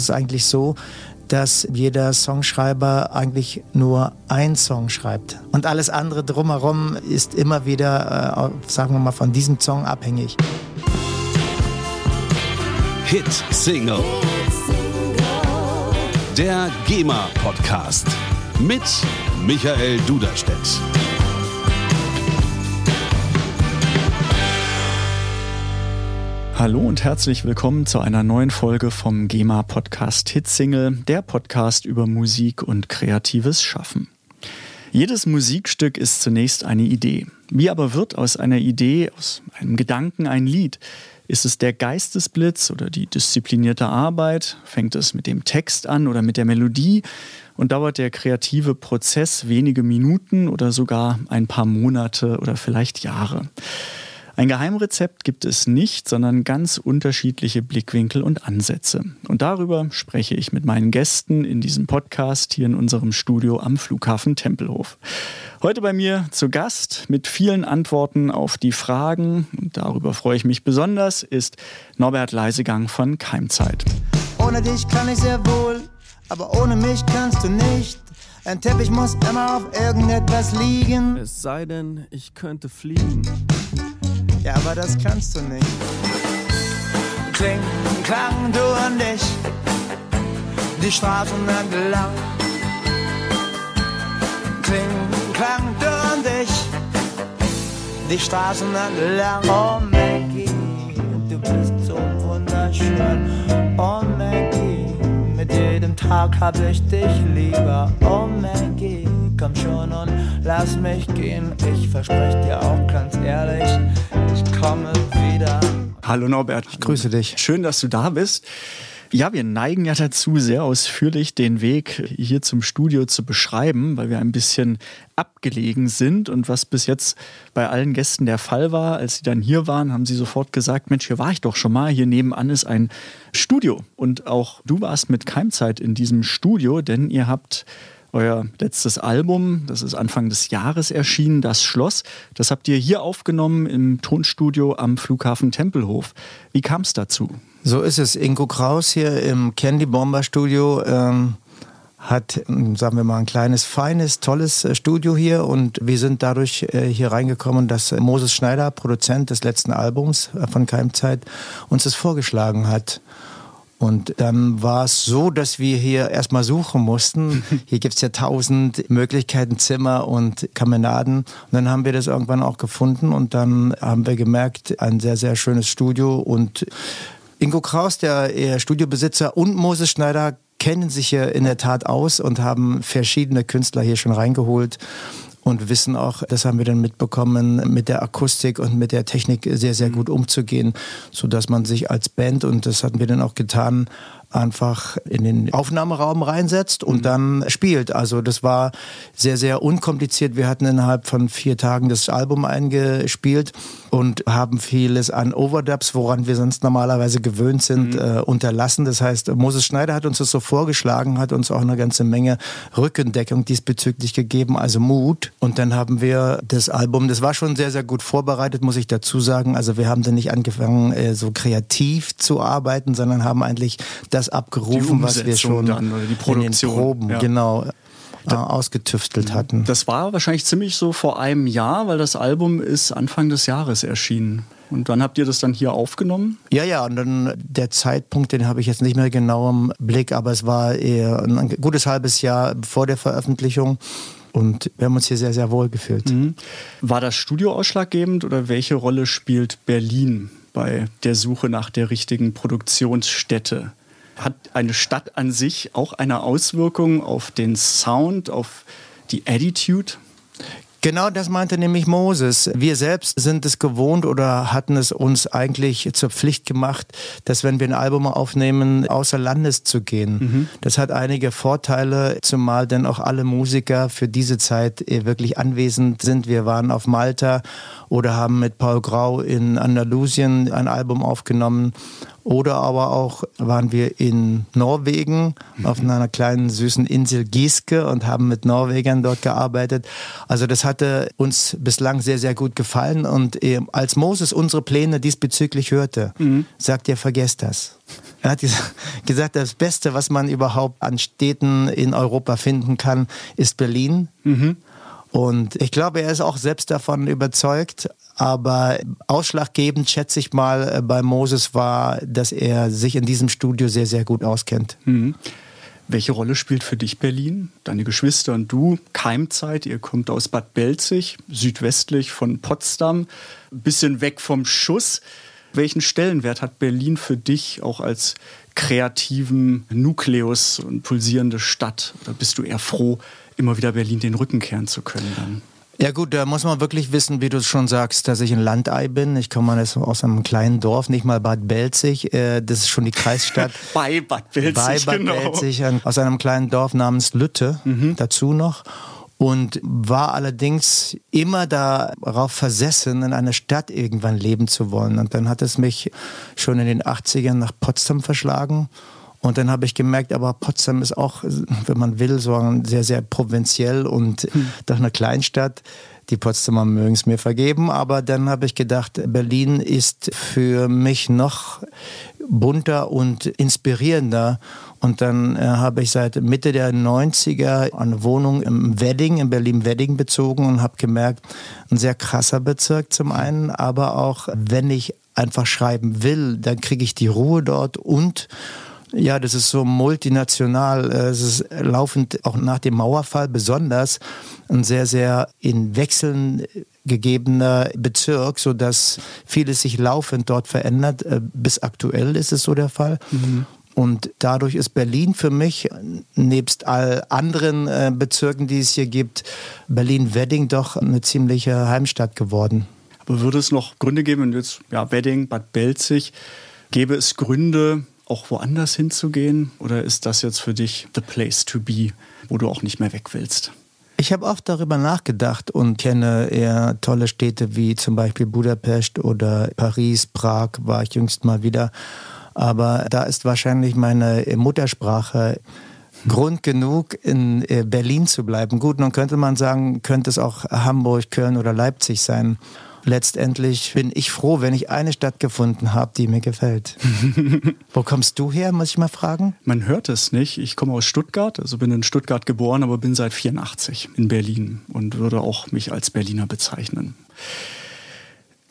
es eigentlich so, dass jeder Songschreiber eigentlich nur ein Song schreibt. Und alles andere drumherum ist immer wieder, äh, sagen wir mal, von diesem Song abhängig. Hit Single. Der GEMA Podcast mit Michael Duderstedt. Hallo und herzlich willkommen zu einer neuen Folge vom GEMA Podcast Hitsingle, der Podcast über Musik und kreatives Schaffen. Jedes Musikstück ist zunächst eine Idee. Wie aber wird aus einer Idee, aus einem Gedanken ein Lied? Ist es der Geistesblitz oder die disziplinierte Arbeit? Fängt es mit dem Text an oder mit der Melodie? Und dauert der kreative Prozess wenige Minuten oder sogar ein paar Monate oder vielleicht Jahre? Ein Geheimrezept gibt es nicht, sondern ganz unterschiedliche Blickwinkel und Ansätze. Und darüber spreche ich mit meinen Gästen in diesem Podcast hier in unserem Studio am Flughafen Tempelhof. Heute bei mir zu Gast mit vielen Antworten auf die Fragen, und darüber freue ich mich besonders, ist Norbert Leisegang von Keimzeit. Ohne dich kann ich sehr wohl, aber ohne mich kannst du nicht. Ein Teppich muss immer auf irgendetwas liegen. Es sei denn, ich könnte fliegen. Ja, aber das kannst du nicht. Kling, klang, du und ich, die Straßen entlang. Kling, klang, du und ich, die Straßen entlang. Oh Maggie, du bist so wunderschön. Oh Maggie, mit jedem Tag hab ich dich lieber. Oh Maggie, komm schon und lass mich gehen. Ich verspreche dir auch ganz ehrlich, ich komme wieder. Hallo Norbert. Ich grüße dich. Schön, dass du da bist. Ja, wir neigen ja dazu, sehr ausführlich den Weg hier zum Studio zu beschreiben, weil wir ein bisschen abgelegen sind. Und was bis jetzt bei allen Gästen der Fall war, als sie dann hier waren, haben sie sofort gesagt, Mensch, hier war ich doch schon mal. Hier nebenan ist ein Studio. Und auch du warst mit Keimzeit in diesem Studio, denn ihr habt euer letztes Album, das ist Anfang des Jahres erschienen, Das Schloss. Das habt ihr hier aufgenommen im Tonstudio am Flughafen Tempelhof. Wie kam es dazu? So ist es. Ingo Kraus hier im Candy Bomber Studio ähm, hat, sagen wir mal, ein kleines, feines, tolles äh, Studio hier und wir sind dadurch äh, hier reingekommen, dass Moses Schneider, Produzent des letzten Albums äh, von Keimzeit, uns das vorgeschlagen hat. Und dann war es so, dass wir hier erstmal suchen mussten. Hier gibt es ja tausend Möglichkeiten, Zimmer und Kamenaden. Und dann haben wir das irgendwann auch gefunden und dann haben wir gemerkt, ein sehr, sehr schönes Studio. Und Ingo Kraus, der Studiobesitzer und Moses Schneider kennen sich hier in der Tat aus und haben verschiedene Künstler hier schon reingeholt und wissen auch, das haben wir dann mitbekommen, mit der Akustik und mit der Technik sehr, sehr gut umzugehen, sodass man sich als Band, und das hatten wir dann auch getan, einfach in den Aufnahmeraum reinsetzt und mhm. dann spielt. Also das war sehr, sehr unkompliziert. Wir hatten innerhalb von vier Tagen das Album eingespielt und haben vieles an Overdubs, woran wir sonst normalerweise gewöhnt sind, mhm. äh, unterlassen. Das heißt, Moses Schneider hat uns das so vorgeschlagen, hat uns auch eine ganze Menge Rückendeckung diesbezüglich gegeben, also Mut. Und dann haben wir das Album, das war schon sehr, sehr gut vorbereitet, muss ich dazu sagen. Also wir haben dann nicht angefangen, äh, so kreativ zu arbeiten, sondern haben eigentlich das das abgerufen, was wir schon dann, die Produktion. in den Proben, ja. genau äh, ausgetüftelt hatten. Das war wahrscheinlich ziemlich so vor einem Jahr, weil das Album ist Anfang des Jahres erschienen. Und dann habt ihr das dann hier aufgenommen? Ja, ja, und dann der Zeitpunkt, den habe ich jetzt nicht mehr genau im Blick, aber es war eher ein gutes halbes Jahr vor der Veröffentlichung. Und wir haben uns hier sehr, sehr wohl gefühlt. Mhm. War das Studio ausschlaggebend oder welche Rolle spielt Berlin bei der Suche nach der richtigen Produktionsstätte? Hat eine Stadt an sich auch eine Auswirkung auf den Sound, auf die Attitude? Genau das meinte nämlich Moses. Wir selbst sind es gewohnt oder hatten es uns eigentlich zur Pflicht gemacht, dass wenn wir ein Album aufnehmen, außer Landes zu gehen. Mhm. Das hat einige Vorteile, zumal denn auch alle Musiker für diese Zeit wirklich anwesend sind. Wir waren auf Malta oder haben mit Paul Grau in Andalusien ein Album aufgenommen Oder aber auch waren wir in Norwegen mhm. auf einer kleinen süßen Insel Gieske und haben mit Norwegern dort gearbeitet. Also das hatte uns bislang sehr, sehr gut gefallen. Und äh, als Moses unsere Pläne diesbezüglich hörte, mhm. sagt er, vergesst das. Er hat gesagt, das Beste, was man überhaupt an Städten in Europa finden kann, ist Berlin. Mhm. Und ich glaube, er ist auch selbst davon überzeugt. Aber ausschlaggebend, schätze ich mal, äh, bei Moses war, dass er sich in diesem Studio sehr, sehr gut auskennt. Mhm. Welche Rolle spielt für dich Berlin? Deine Geschwister und du, Keimzeit, ihr kommt aus Bad Belzig, südwestlich von Potsdam, bisschen weg vom Schuss. Welchen Stellenwert hat Berlin für dich auch als kreativen Nukleus und pulsierende Stadt? Oder bist du eher froh, immer wieder Berlin den Rücken kehren zu können dann? Ja gut, da muss man wirklich wissen, wie du es schon sagst, dass ich ein Landei bin. Ich komme aus einem kleinen Dorf, nicht mal Bad Belzig. Äh, das ist schon die Kreisstadt. Bei Bad Belzig, Bei Bad genau. Belzig, aus einem kleinen Dorf namens Lütte mhm. dazu noch und war allerdings immer darauf versessen, in einer Stadt irgendwann leben zu wollen. Und dann hat es mich schon in den 80ern nach Potsdam verschlagen. Und dann habe ich gemerkt, aber Potsdam ist auch, wenn man will, so sehr, sehr provinziell und hm. doch eine Kleinstadt. Die Potsdamer mögen es mir vergeben, aber dann habe ich gedacht, Berlin ist für mich noch bunter und inspirierender. Und dann äh, habe ich seit Mitte der 90er eine Wohnung im Wedding, in Berlin-Wedding bezogen und habe gemerkt, ein sehr krasser Bezirk zum einen, aber auch wenn ich einfach schreiben will, dann kriege ich die Ruhe dort und ja, das ist so multinational. Äh, es ist laufend auch nach dem Mauerfall besonders ein sehr, sehr in Wechseln gegebener Bezirk, so dass vieles sich laufend dort verändert. Äh, bis aktuell ist es so der Fall. Mhm. Und dadurch ist Berlin für mich, nebst all anderen äh, Bezirken, die es hier gibt, Berlin-Wedding doch eine ziemliche Heimstadt geworden. Aber würde es noch Gründe geben, wenn jetzt ja, Wedding, Bad Belzig, gäbe es Gründe, auch woanders hinzugehen? Oder ist das jetzt für dich the place to be, wo du auch nicht mehr weg willst? Ich habe oft darüber nachgedacht und kenne eher tolle Städte wie zum Beispiel Budapest oder Paris, Prag war ich jüngst mal wieder. Aber da ist wahrscheinlich meine Muttersprache Grund genug, in äh, Berlin zu bleiben. Gut, nun könnte man sagen, könnte es auch Hamburg, Köln oder Leipzig sein letztendlich bin ich froh, wenn ich eine Stadt gefunden habe, die mir gefällt. Wo kommst du her, muss ich mal fragen? Man hört es nicht. Ich komme aus Stuttgart, also bin in Stuttgart geboren, aber bin seit 84 in Berlin und würde auch mich als Berliner bezeichnen.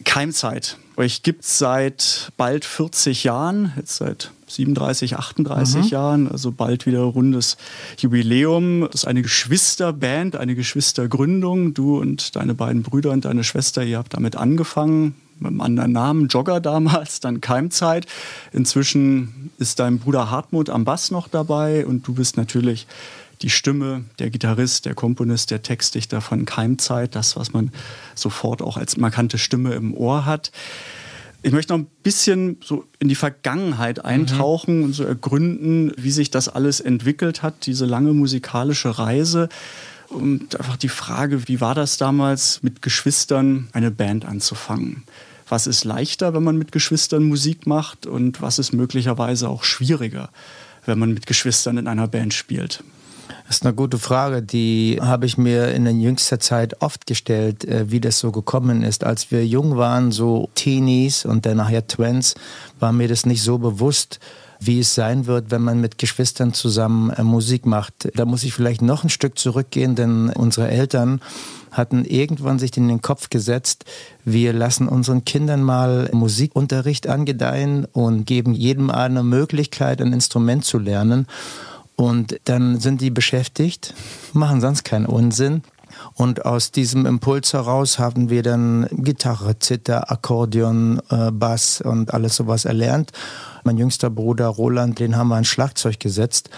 Keimzeit. Euch gibt es seit bald 40 Jahren, jetzt seit 37, 38 mhm. Jahren, also bald wieder rundes Jubiläum. Das ist eine Geschwisterband, eine Geschwistergründung. Du und deine beiden Brüder und deine Schwester, ihr habt damit angefangen mit einem anderen Namen, Jogger damals, dann Keimzeit. Inzwischen ist dein Bruder Hartmut am Bass noch dabei und du bist natürlich die Stimme, der Gitarrist, der Komponist, der Textdichter von Keimzeit, das, was man sofort auch als markante Stimme im Ohr hat. Ich möchte noch ein bisschen so in die Vergangenheit eintauchen mhm. und so ergründen, wie sich das alles entwickelt hat, diese lange musikalische Reise. Und einfach die Frage, wie war das damals, mit Geschwistern eine Band anzufangen? Was ist leichter, wenn man mit Geschwistern Musik macht und was ist möglicherweise auch schwieriger, wenn man mit Geschwistern in einer Band spielt? Das ist eine gute Frage. Die habe ich mir in der jüngster Zeit oft gestellt, äh, wie das so gekommen ist. Als wir jung waren, so Teenies und dann nachher Twins, war mir das nicht so bewusst, wie es sein wird, wenn man mit Geschwistern zusammen äh, Musik macht. Da muss ich vielleicht noch ein Stück zurückgehen, denn unsere Eltern hatten irgendwann sich in den Kopf gesetzt, wir lassen unseren Kindern mal Musikunterricht angedeihen und geben jedem eine Möglichkeit, ein Instrument zu lernen. Und dann sind die beschäftigt, machen sonst keinen Unsinn. Und aus diesem Impuls heraus haben wir dann Gitarre, Zither, Akkordeon, äh, Bass und alles sowas erlernt. Mein jüngster Bruder Roland, den haben wir ein Schlagzeug gesetzt.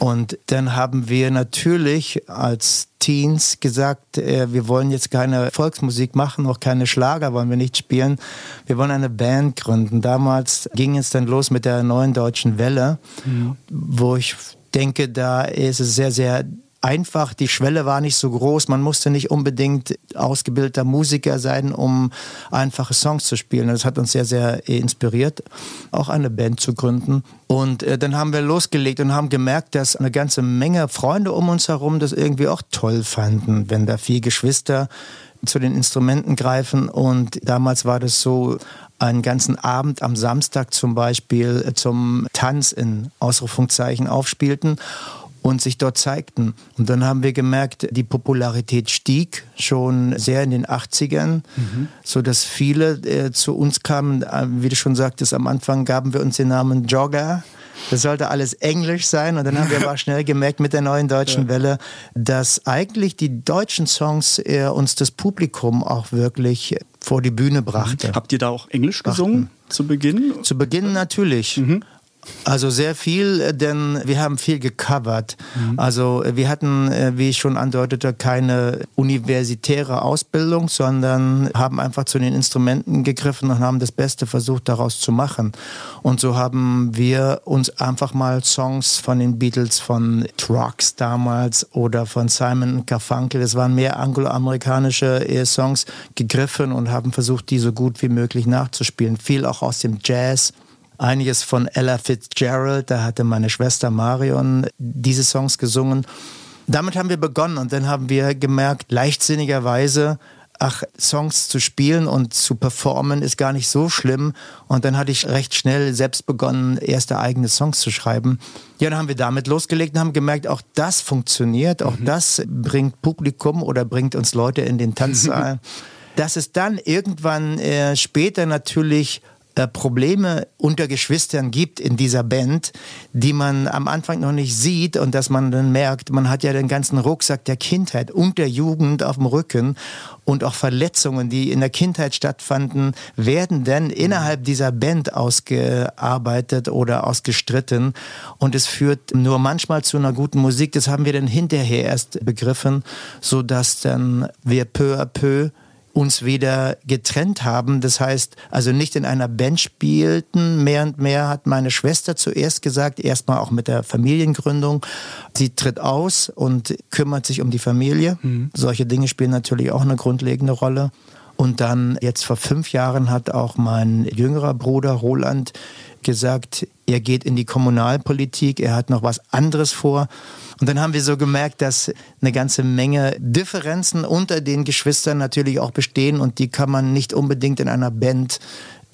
Und dann haben wir natürlich als Teens gesagt, äh, wir wollen jetzt keine Volksmusik machen, auch keine Schlager wollen wir nicht spielen. Wir wollen eine Band gründen. Damals ging es dann los mit der neuen deutschen Welle, mhm. wo ich denke, da ist es sehr, sehr einfach, die Schwelle war nicht so groß, man musste nicht unbedingt ausgebildeter Musiker sein, um einfache Songs zu spielen. Das hat uns sehr, sehr inspiriert, auch eine Band zu gründen. Und äh, dann haben wir losgelegt und haben gemerkt, dass eine ganze Menge Freunde um uns herum das irgendwie auch toll fanden, wenn da vier Geschwister zu den Instrumenten greifen. Und damals war das so, einen ganzen Abend am Samstag zum Beispiel zum Tanz in Ausrufungszeichen aufspielten und sich dort zeigten. Und dann haben wir gemerkt, die Popularität stieg schon sehr in den 80ern, mhm. so dass viele äh, zu uns kamen. Äh, wie du schon sagtest, am Anfang gaben wir uns den Namen Jogger. Das sollte alles Englisch sein. Und dann haben wir aber schnell gemerkt mit der neuen deutschen ja. Welle, dass eigentlich die deutschen Songs äh, uns das Publikum auch wirklich vor die Bühne brachte. Habt ihr da auch Englisch gesungen zu Beginn? Zu Beginn natürlich. Mhm. Also sehr viel, äh, denn wir haben viel gecovert. Mhm. Also äh, wir hatten, äh, wie ich schon andeutete, keine universitäre Ausbildung, sondern haben einfach zu den Instrumenten gegriffen und haben das Beste versucht daraus zu machen. Und so haben wir uns einfach mal Songs von den Beatles, von Trucks damals oder von Simon Garfunkel, das waren mehr angloamerikanische Songs, gegriffen und haben versucht, die so gut wie möglich nachzuspielen. Viel auch aus dem Jazz einiges von Ella Fitzgerald, da hatte meine Schwester Marion diese Songs gesungen. Damit haben wir begonnen und dann haben wir gemerkt, leichtsinnigerweise, ach, Songs zu spielen und zu performen ist gar nicht so schlimm. Und dann hatte ich recht schnell selbst begonnen, erste eigene Songs zu schreiben. Ja, dann haben wir damit losgelegt und haben gemerkt, auch das funktioniert, auch mhm. das bringt Publikum oder bringt uns Leute in den Tanzsaal. Dass es dann irgendwann äh, später natürlich Probleme unter Geschwistern gibt in dieser Band, die man am Anfang noch nicht sieht und dass man dann merkt, man hat ja den ganzen Rucksack der Kindheit und der Jugend auf dem Rücken und auch Verletzungen, die in der Kindheit stattfanden, werden dann innerhalb dieser Band ausgearbeitet oder ausgestritten und es führt nur manchmal zu einer guten Musik. Das haben wir dann hinterher erst begriffen, so dass dann wir peu à peu uns wieder getrennt haben. Das heißt, also nicht in einer Band spielten. Mehr und mehr hat meine Schwester zuerst gesagt, erstmal auch mit der Familiengründung. Sie tritt aus und kümmert sich um die Familie. Mhm. Solche Dinge spielen natürlich auch eine grundlegende Rolle. Und dann jetzt vor fünf Jahren hat auch mein jüngerer Bruder Roland gesagt, er geht in die Kommunalpolitik, er hat noch was anderes vor. Und dann haben wir so gemerkt, dass eine ganze Menge Differenzen unter den Geschwistern natürlich auch bestehen und die kann man nicht unbedingt in einer Band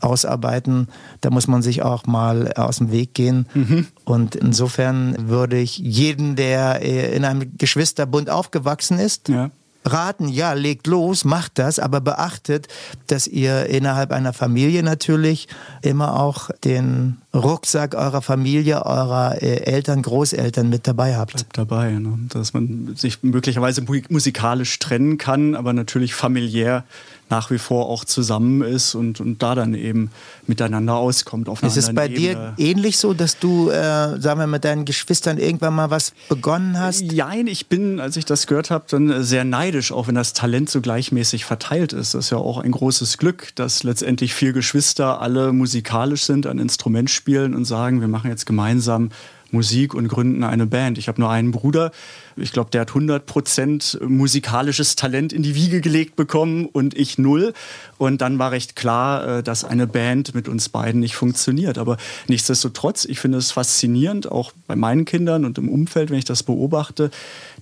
ausarbeiten. Da muss man sich auch mal aus dem Weg gehen. Mhm. Und insofern würde ich jeden, der in einem Geschwisterbund aufgewachsen ist, ja raten, ja, legt los, macht das, aber beachtet, dass ihr innerhalb einer Familie natürlich immer auch den Rucksack eurer Familie, eurer äh, Eltern, Großeltern mit dabei habt. Bleibt dabei, ne? dass man sich möglicherweise musikalisch trennen kann, aber natürlich familiär nach wie vor auch zusammen ist und, und da dann eben miteinander auskommt. Auf ist es bei Ebene. dir ähnlich so, dass du, äh, sagen wir, mit deinen Geschwistern irgendwann mal was begonnen hast? Jein, ich bin, als ich das gehört habe, dann sehr neidisch, auch wenn das Talent so gleichmäßig verteilt ist. Das ist ja auch ein großes Glück, dass letztendlich vier Geschwister alle musikalisch sind, ein Instrument spielen und sagen, wir machen jetzt gemeinsam Musik und gründen eine Band. Ich habe nur einen Bruder, ich glaube, der hat 100% musikalisches Talent in die Wiege gelegt bekommen und ich null. Und dann war recht klar, äh, dass eine Band mit uns beiden nicht funktioniert. Aber nichtsdestotrotz, ich finde es faszinierend, auch bei meinen Kindern und im Umfeld, wenn ich das beobachte,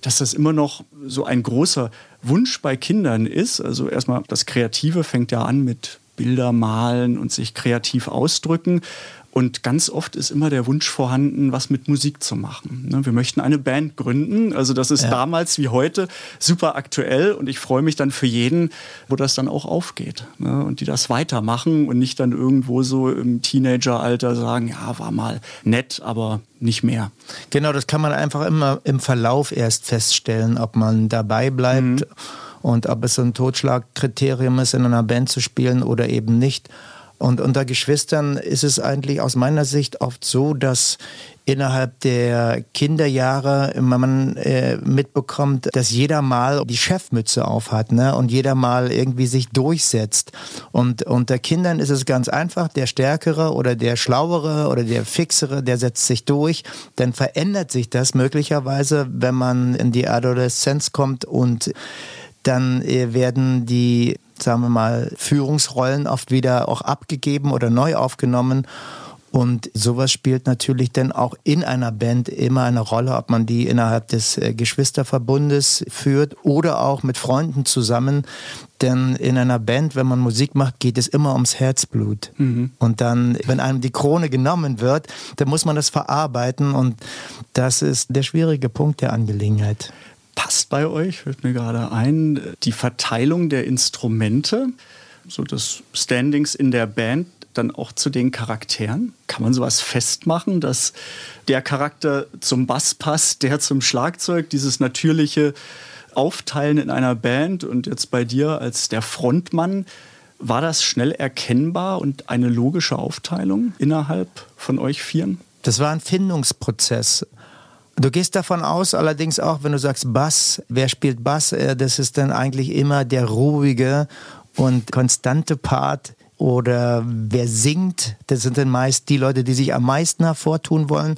dass das immer noch so ein großer Wunsch bei Kindern ist. Also erstmal das Kreative fängt ja an mit Bilder malen und sich kreativ ausdrücken. Und ganz oft ist immer der Wunsch vorhanden, was mit Musik zu machen. Ne, wir möchten eine Band gründen. Also das ist ja. damals wie heute super aktuell und ich freue mich dann für jeden, wo das dann auch aufgeht. Ne, und die das weitermachen und nicht dann irgendwo so im Teenageralter sagen, ja, war mal nett, aber nicht mehr. Genau, das kann man einfach immer im Verlauf erst feststellen, ob man dabei bleibt. Mhm. Und ob es ein Totschlagkriterium ist, in einer Band zu spielen oder eben nicht. Und unter Geschwistern ist es eigentlich aus meiner Sicht oft so, dass innerhalb der Kinderjahre man äh, mitbekommt, dass jeder mal die Chefmütze aufhat ne? und jeder mal irgendwie sich durchsetzt. Und unter Kindern ist es ganz einfach, der Stärkere oder der Schlauere oder der Fixere, der setzt sich durch. Dann verändert sich das möglicherweise, wenn man in die Adoleszenz kommt und dann äh, werden die, sagen wir mal, Führungsrollen oft wieder auch abgegeben oder neu aufgenommen. Und sowas spielt natürlich dann auch in einer Band immer eine Rolle, ob man die innerhalb des äh, Geschwisterverbundes führt oder auch mit Freunden zusammen. Denn in einer Band, wenn man Musik macht, geht es immer ums Herzblut. Mhm. Und dann, wenn einem die Krone genommen wird, dann muss man das verarbeiten. Und das ist der schwierige Punkt der Angelegenheit. Passt bei euch, fällt mir gerade ein, die Verteilung der Instrumente, so des Standings in der Band dann auch zu den Charakteren? Kann man sowas festmachen, dass der Charakter zum Bass passt, der zum Schlagzeug, dieses natürliche Aufteilen in einer Band und jetzt bei dir als der Frontmann, war das schnell erkennbar und eine logische Aufteilung innerhalb von euch Vieren? Das war ein Findungsprozess. Du gehst davon aus, allerdings auch, wenn du sagst Bass, wer spielt Bass, äh, das ist dann eigentlich immer der ruhige und konstante Part, oder wer singt, das sind dann meist die Leute, die sich am meisten hervortun wollen.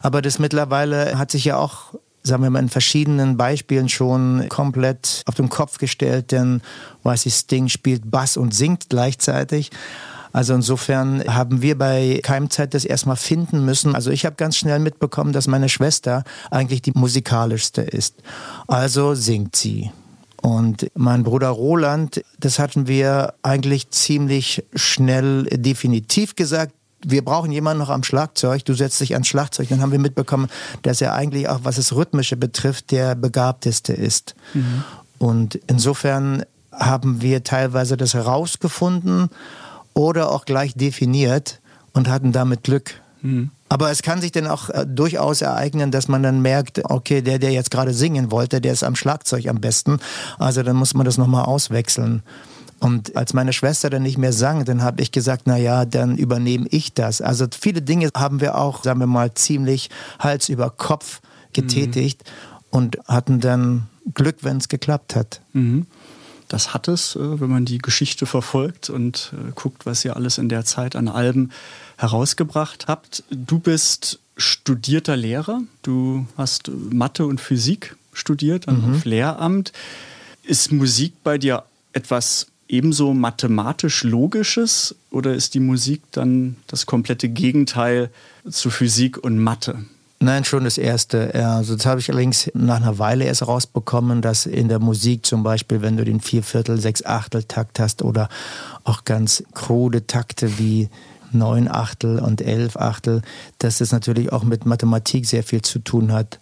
Aber das mittlerweile hat sich ja auch sagen wir mal, in verschiedenen Beispielen schon komplett auf den Kopf gestellt, denn weiß ich, Sting spielt Bass und singt gleichzeitig. Also insofern haben wir bei Keimzeit das erstmal finden müssen. Also ich habe ganz schnell mitbekommen, dass meine Schwester eigentlich die musikalischste ist. Also singt sie. Und mein Bruder Roland, das hatten wir eigentlich ziemlich schnell definitiv gesagt. Wir brauchen jemanden noch am Schlagzeug. Du setzt dich ans Schlagzeug. Dann haben wir mitbekommen, dass er eigentlich auch, was das Rhythmische betrifft, der begabteste ist. Mhm. Und insofern haben wir teilweise das herausgefunden oder auch gleich definiert und hatten damit Glück. Mhm. Aber es kann sich dann auch äh, durchaus ereignen, dass man dann merkt, okay, der, der jetzt gerade singen wollte, der ist am Schlagzeug am besten. Also dann muss man das nochmal auswechseln. Und als meine Schwester dann nicht mehr sang, dann habe ich gesagt, na ja, dann übernehme ich das. Also viele Dinge haben wir auch, sagen wir mal, ziemlich Hals über Kopf getätigt mhm. und hatten dann Glück, wenn es geklappt hat. Mhm. Das hat es, äh, wenn man die Geschichte verfolgt und äh, guckt, was ihr alles in der Zeit an Alben herausgebracht habt. Du bist studierter Lehrer, du hast Mathe und Physik studiert mhm. Lehramt. Ist Musik bei dir etwas ebenso mathematisch-logisches oder ist die Musik dann das komplette Gegenteil zu Physik und Mathe? Nein, schon das Erste. Also das habe ich allerdings nach einer Weile erst rausbekommen, dass in der Musik zum Beispiel, wenn du den Vierviertel, Sechsachtel Takt hast oder auch ganz krude Takte wie neun Achtel und elf Achtel, dass das natürlich auch mit Mathematik sehr viel zu tun hat.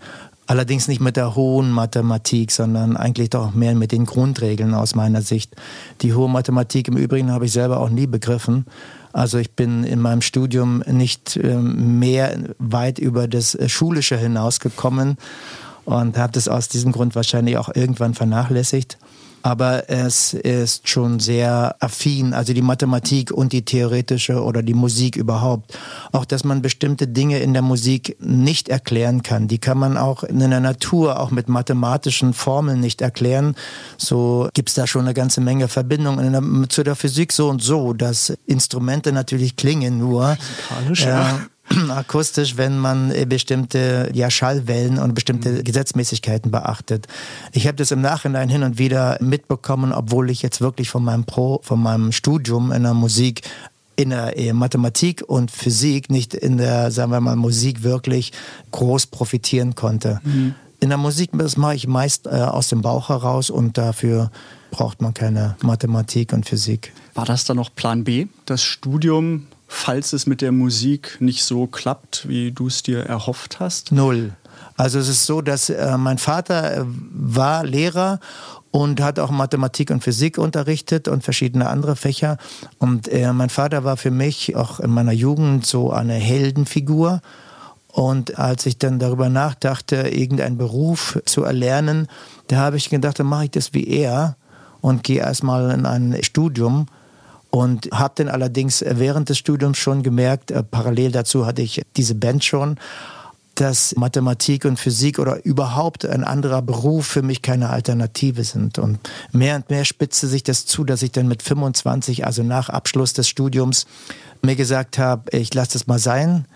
Allerdings nicht mit der hohen Mathematik, sondern eigentlich doch mehr mit den Grundregeln aus meiner Sicht. Die hohe Mathematik im Übrigen habe ich selber auch nie begriffen. Also ich bin in meinem Studium nicht ähm, mehr weit über das äh, Schulische hinausgekommen und habe das aus diesem Grund wahrscheinlich auch irgendwann vernachlässigt aber es ist schon sehr affin, also die Mathematik und die theoretische oder die Musik überhaupt. Auch, dass man bestimmte Dinge in der Musik nicht erklären kann. Die kann man auch in der Natur, auch mit mathematischen Formeln nicht erklären. So gibt's da schon eine ganze Menge Verbindungen zu der Physik so und so, dass Instrumente natürlich klingen nur. Äh, ja. akustisch, wenn man äh, bestimmte ja, Schallwellen und bestimmte mhm. Gesetzmäßigkeiten beachtet. Ich habe das im Nachhinein hin und wieder mitbekommen, obwohl ich jetzt wirklich von meinem Pro, von meinem Studium in der Musik in der äh, Mathematik und Physik nicht in der, sagen wir mal, Musik wirklich groß profitieren konnte. Mhm. In der Musik, das mache ich meist äh, aus dem Bauch heraus und dafür braucht man keine Mathematik und Physik. War das dann noch Plan B, das Studium falls es mit der Musik nicht so klappt, wie du es dir erhofft hast? Null. Also es ist so, dass äh, mein Vater äh, war Lehrer und hat auch Mathematik und Physik unterrichtet und verschiedene andere Fächer. Und äh, mein Vater war für mich auch in meiner Jugend so eine Heldenfigur. Und als ich dann darüber nachdachte, irgendeinen Beruf zu erlernen, da habe ich gedacht, dann mache ich das wie er und gehe erstmal in ein Studium und habe dann allerdings während des Studiums schon gemerkt, äh, parallel dazu hatte ich diese Band schon, dass Mathematik und Physik oder überhaupt ein anderer Beruf für mich keine Alternative sind. Und mehr und mehr spitzte sich das zu, dass ich dann mit 25, also nach Abschluss des Studiums, mir gesagt habe, ich lasse das mal sein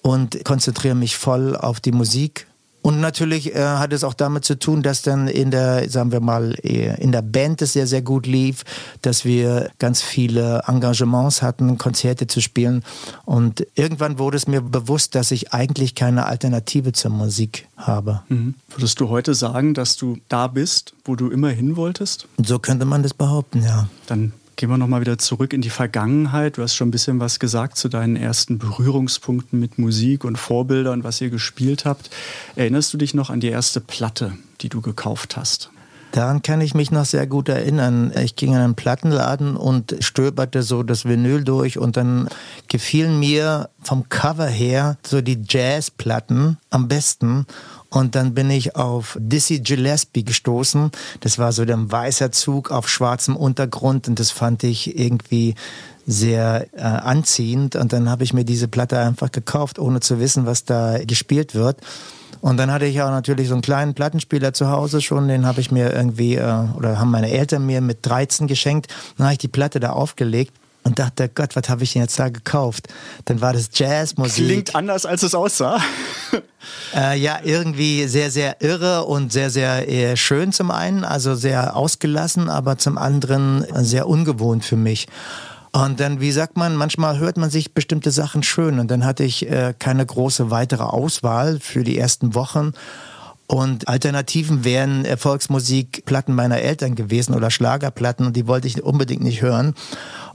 und konzentriere mich voll auf die Musik und natürlich äh, hat es auch damit zu tun, dass dann in der, sagen wir mal, äh, in der Band es sehr, sehr gut lief, dass wir ganz viele Engagements hatten, Konzerte zu spielen. Und irgendwann wurde es mir bewusst, dass ich eigentlich keine Alternative zur Musik habe. Mhm. Würdest du heute sagen, dass du da bist, wo du immer hin wolltest? So könnte man das behaupten, ja. Dann Gehen wir nochmal wieder zurück in die Vergangenheit. Du hast schon ein bisschen was gesagt zu deinen ersten Berührungspunkten mit Musik und Vorbildern, was ihr gespielt habt. Erinnerst du dich noch an die erste Platte, die du gekauft hast? Daran kann ich mich noch sehr gut erinnern. Ich ging in einen Plattenladen und stöberte so das Vinyl durch und dann gefielen mir vom Cover her so die Jazzplatten am besten. Und dann bin ich auf Dizzy Gillespie gestoßen. Das war so der weißer Zug auf schwarzem Untergrund und das fand ich irgendwie sehr äh, anziehend. Und dann habe ich mir diese Platte einfach gekauft, ohne zu wissen, was da gespielt wird. Und dann hatte ich auch natürlich so einen kleinen Plattenspieler zu Hause schon, den habe ich mir irgendwie, äh, oder haben meine Eltern mir mit 13 geschenkt. Dann habe ich die Platte da aufgelegt und dachte, Gott, was habe ich denn jetzt da gekauft? Dann war das Jazzmusik. Klingt anders, als es aussah. Äh, ja, irgendwie sehr, sehr irre und sehr, sehr äh, schön zum einen, also sehr ausgelassen, aber zum anderen sehr ungewohnt für mich. Und dann, wie sagt man, manchmal hört man sich bestimmte Sachen schön und dann hatte ich äh, keine große weitere Auswahl für die ersten Wochen. Und Alternativen wären Erfolgsmusikplatten meiner Eltern gewesen oder Schlagerplatten und die wollte ich unbedingt nicht hören.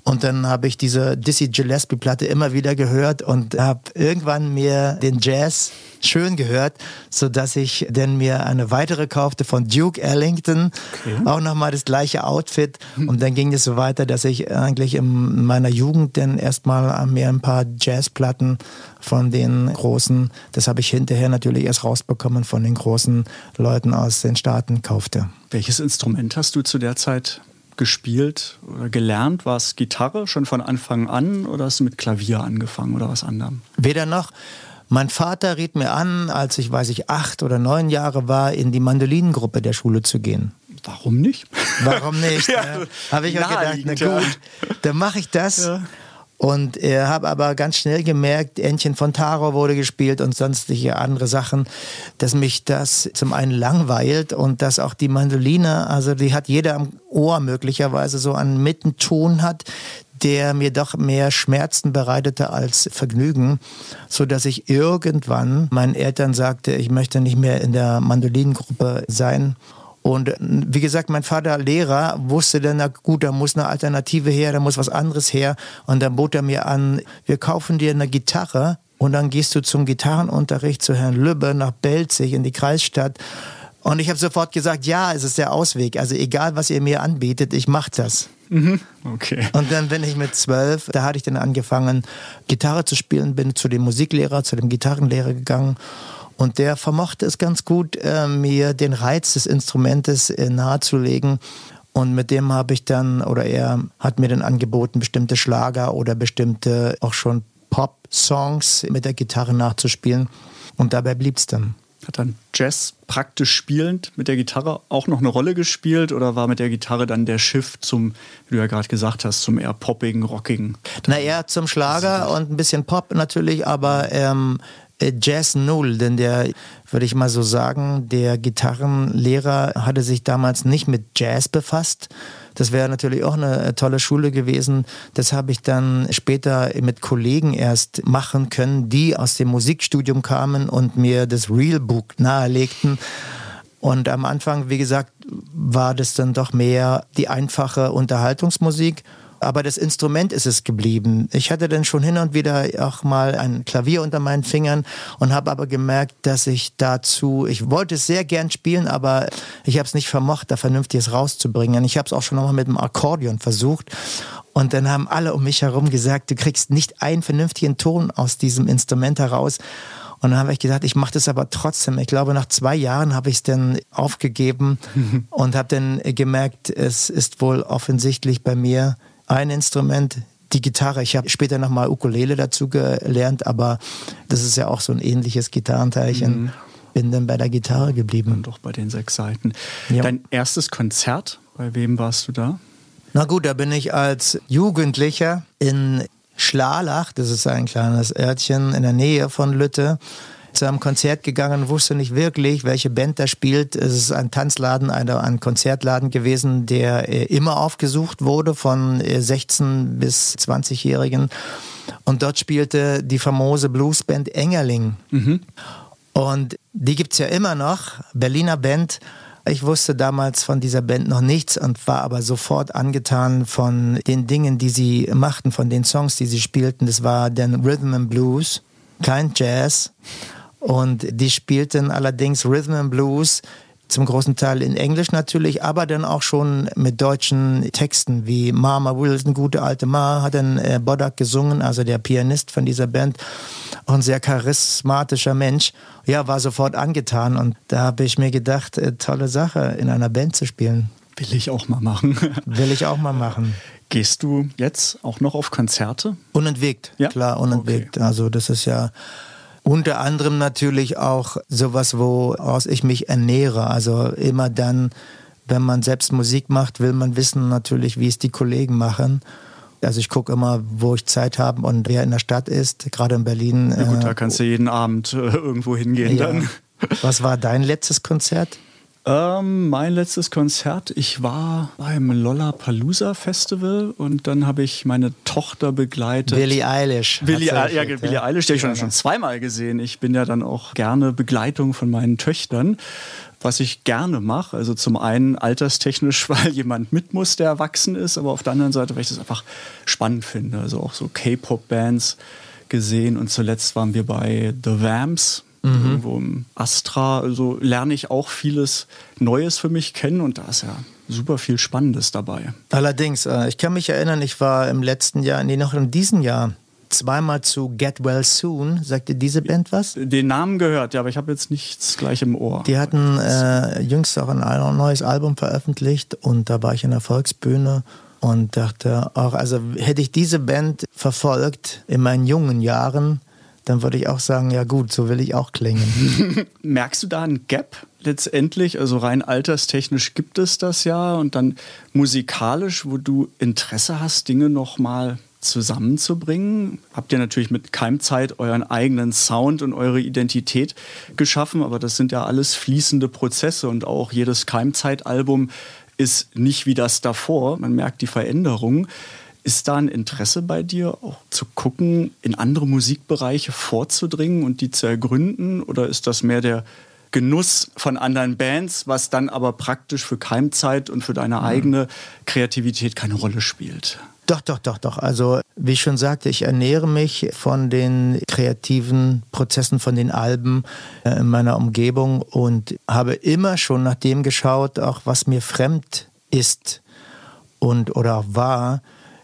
Und dann habe ich diese Dizzy Gillespie-Platte immer wieder gehört und habe irgendwann mir den Jazz schön gehört, so dass ich dann mir eine weitere kaufte von Duke Ellington, okay. auch nochmal das gleiche Outfit. Und dann ging es so weiter, dass ich eigentlich in meiner Jugend dann erstmal mir ein paar Jazzplatten von den großen, das habe ich hinterher natürlich erst rausbekommen, von den großen Leuten aus den Staaten kaufte. Welches Instrument hast du zu der Zeit gespielt oder gelernt? War es Gitarre schon von Anfang an oder hast du mit Klavier angefangen oder was anderem? Weder noch. Mein Vater riet mir an, als ich, weiß ich, acht oder neun Jahre war, in die Mandolinengruppe der Schule zu gehen. Warum nicht? Warum nicht? ja, ne? Habe ich auch gedacht, na gut, dann mache ich das. Ja. Und äh, habe aber ganz schnell gemerkt, Entchen von Taro wurde gespielt und sonstige andere Sachen, dass mich das zum einen langweilt und dass auch die Mandoline, also die hat jeder am Ohr möglicherweise so einen Mittenton hat, der mir doch mehr Schmerzen bereitete als Vergnügen, so dass ich irgendwann meinen Eltern sagte, ich möchte nicht mehr in der Mandolinengruppe sein und wie gesagt, mein Vater Lehrer wusste dann, na gut, da muss eine Alternative her, da muss was anderes her. Und dann bot er mir an, wir kaufen dir eine Gitarre und dann gehst du zum Gitarrenunterricht zu Herrn Lübbe nach Belzig in die Kreisstadt. Und ich habe sofort gesagt, ja, es ist der Ausweg. Also egal, was ihr mir anbietet, ich mache das. Mhm. Okay. Und dann bin ich mit zwölf, da hatte ich dann angefangen, Gitarre zu spielen, bin zu dem Musiklehrer, zu dem Gitarrenlehrer gegangen und der vermochte es ganz gut, äh, mir den Reiz des Instrumentes äh, nahezulegen. Und mit dem habe ich dann, oder er hat mir dann angeboten, bestimmte Schlager oder bestimmte auch schon Pop-Songs mit der Gitarre nachzuspielen. Und dabei blieb es dann. Hat dann Jazz praktisch spielend mit der Gitarre auch noch eine Rolle gespielt oder war mit der Gitarre dann der Shift zum, wie du ja gerade gesagt hast, zum eher poppigen, rockigen? Na, eher zum Schlager und ein bisschen Pop natürlich, aber ähm, äh, Jazz Null, denn der, würde ich mal so sagen, der Gitarrenlehrer hatte sich damals nicht mit Jazz befasst. Das wäre natürlich auch eine äh, tolle Schule gewesen. Das habe ich dann später mit Kollegen erst machen können, die aus dem Musikstudium kamen und mir das Real Book nahelegten. Und am Anfang, wie gesagt, war das dann doch mehr die einfache Unterhaltungsmusik aber das Instrument ist es geblieben. Ich hatte dann schon hin und wieder auch mal ein Klavier unter meinen Fingern und habe aber gemerkt, dass ich dazu, ich wollte es sehr gern spielen, aber ich habe es nicht vermocht, da vernünftiges rauszubringen. Ich habe es auch schon nochmal mit dem Akkordeon versucht und dann haben alle um mich herum gesagt, du kriegst nicht einen vernünftigen Ton aus diesem Instrument heraus. Und dann habe ich gesagt, ich mache das aber trotzdem. Ich glaube, nach zwei Jahren habe ich es dann aufgegeben und habe dann gemerkt, es ist wohl offensichtlich bei mir ein Instrument, die Gitarre. Ich habe später nochmal Ukulele dazu gelernt, aber das ist ja auch so ein ähnliches Gitarrenteilchen. Mhm. Bin dann bei der Gitarre geblieben. Und doch bei den sechs Seiten. Ja. Dein erstes Konzert, bei wem warst du da? Na gut, da bin ich als Jugendlicher in Schlalach, das ist ein kleines Örtchen in der Nähe von Lütte, zu einem Konzert gegangen, wusste nicht wirklich, welche Band da spielt. Es ist ein Tanzladen, ein Konzertladen gewesen, der äh, immer aufgesucht wurde von 16 äh, bis 20-Jährigen. Und dort spielte die famose Bluesband Engerling. Mhm. Und die gibt es ja immer noch, Berliner Band. Ich wusste damals von dieser Band noch nichts und war aber sofort angetan von den Dingen, die sie machten, von den Songs, die sie spielten. Das war dann Rhythm and Blues, kein Jazz. Und die spielten allerdings Rhythm and Blues zum großen Teil in Englisch natürlich, aber dann auch schon mit deutschen Texten wie Mama Wilson, gute alte Ma, hat dann äh, Bodak gesungen, also der Pianist von dieser Band, auch ein sehr charismatischer Mensch. Ja, war sofort angetan und da habe ich mir gedacht, äh, tolle Sache, in einer Band zu spielen. Will ich auch mal machen. Will ich auch mal machen. Gehst du jetzt auch noch auf Konzerte? Unentwegt, ja? klar, unentwegt. Okay. Also das ist ja unter anderem natürlich auch sowas, woraus ich mich ernähre. Also immer dann, wenn man selbst Musik macht, will man wissen natürlich, wie es die Kollegen machen. Also ich gucke immer, wo ich Zeit habe und wer in der Stadt ist, gerade in Berlin. Ja gut, äh, da kannst du jeden Abend äh, irgendwo hingehen ja. dann. Was war dein letztes Konzert? Ähm, mein letztes Konzert, ich war beim Lollapalooza Festival und dann habe ich meine Tochter begleitet. Billie Eilish. Billie, ja, ja, Billie Eilish, die habe ich schon, schon zweimal gesehen. Ich bin ja dann auch gerne Begleitung von meinen Töchtern was ich gerne mache. Also zum einen alterstechnisch, weil jemand mit muss, der erwachsen ist, aber auf der anderen Seite, weil ich das einfach spannend finde. Also auch so K-Pop-Bands gesehen und zuletzt waren wir bei The Vamps mhm. irgendwo im Astra. Also lerne ich auch vieles Neues für mich kennen und da ist ja super viel Spannendes dabei. Allerdings, äh, ich kann mich erinnern, ich war im letzten Jahr, nee, noch in diesem Jahr zweimal zu Get Well Soon. Sagt dir diese Band was? Den Namen gehört, ja, aber ich habe jetzt nichts gleich im Ohr. Die hatten äh, jüngst auch ein neues Album veröffentlicht und da war ich in der Volksbühne und dachte auch, also hätte ich diese Band verfolgt in meinen jungen Jahren, dann würde ich auch sagen, ja gut, so will ich auch klingen. Merkst du da ein Gap letztendlich? Also rein alterstechnisch gibt es das ja und dann musikalisch, wo du Interesse hast, Dinge nochmal zusammenzubringen. Habt ihr natürlich mit Keimzeit euren eigenen Sound und eure Identität geschaffen, aber das sind ja alles fließende Prozesse und auch jedes Keimzeitalbum ist nicht wie das davor. Man merkt die Veränderung. Ist da ein Interesse bei dir, auch zu gucken, in andere Musikbereiche vorzudringen und die zu ergründen? Oder ist das mehr der Genuss von anderen Bands, was dann aber praktisch für Keimzeit und für deine mhm. eigene Kreativität keine Rolle spielt? Doch, doch, doch, doch. Also, wie ich schon sagte, ich ernähre mich von den kreativen Prozessen, von den Alben äh, in meiner Umgebung und habe immer schon nach dem geschaut, auch was mir fremd ist und oder war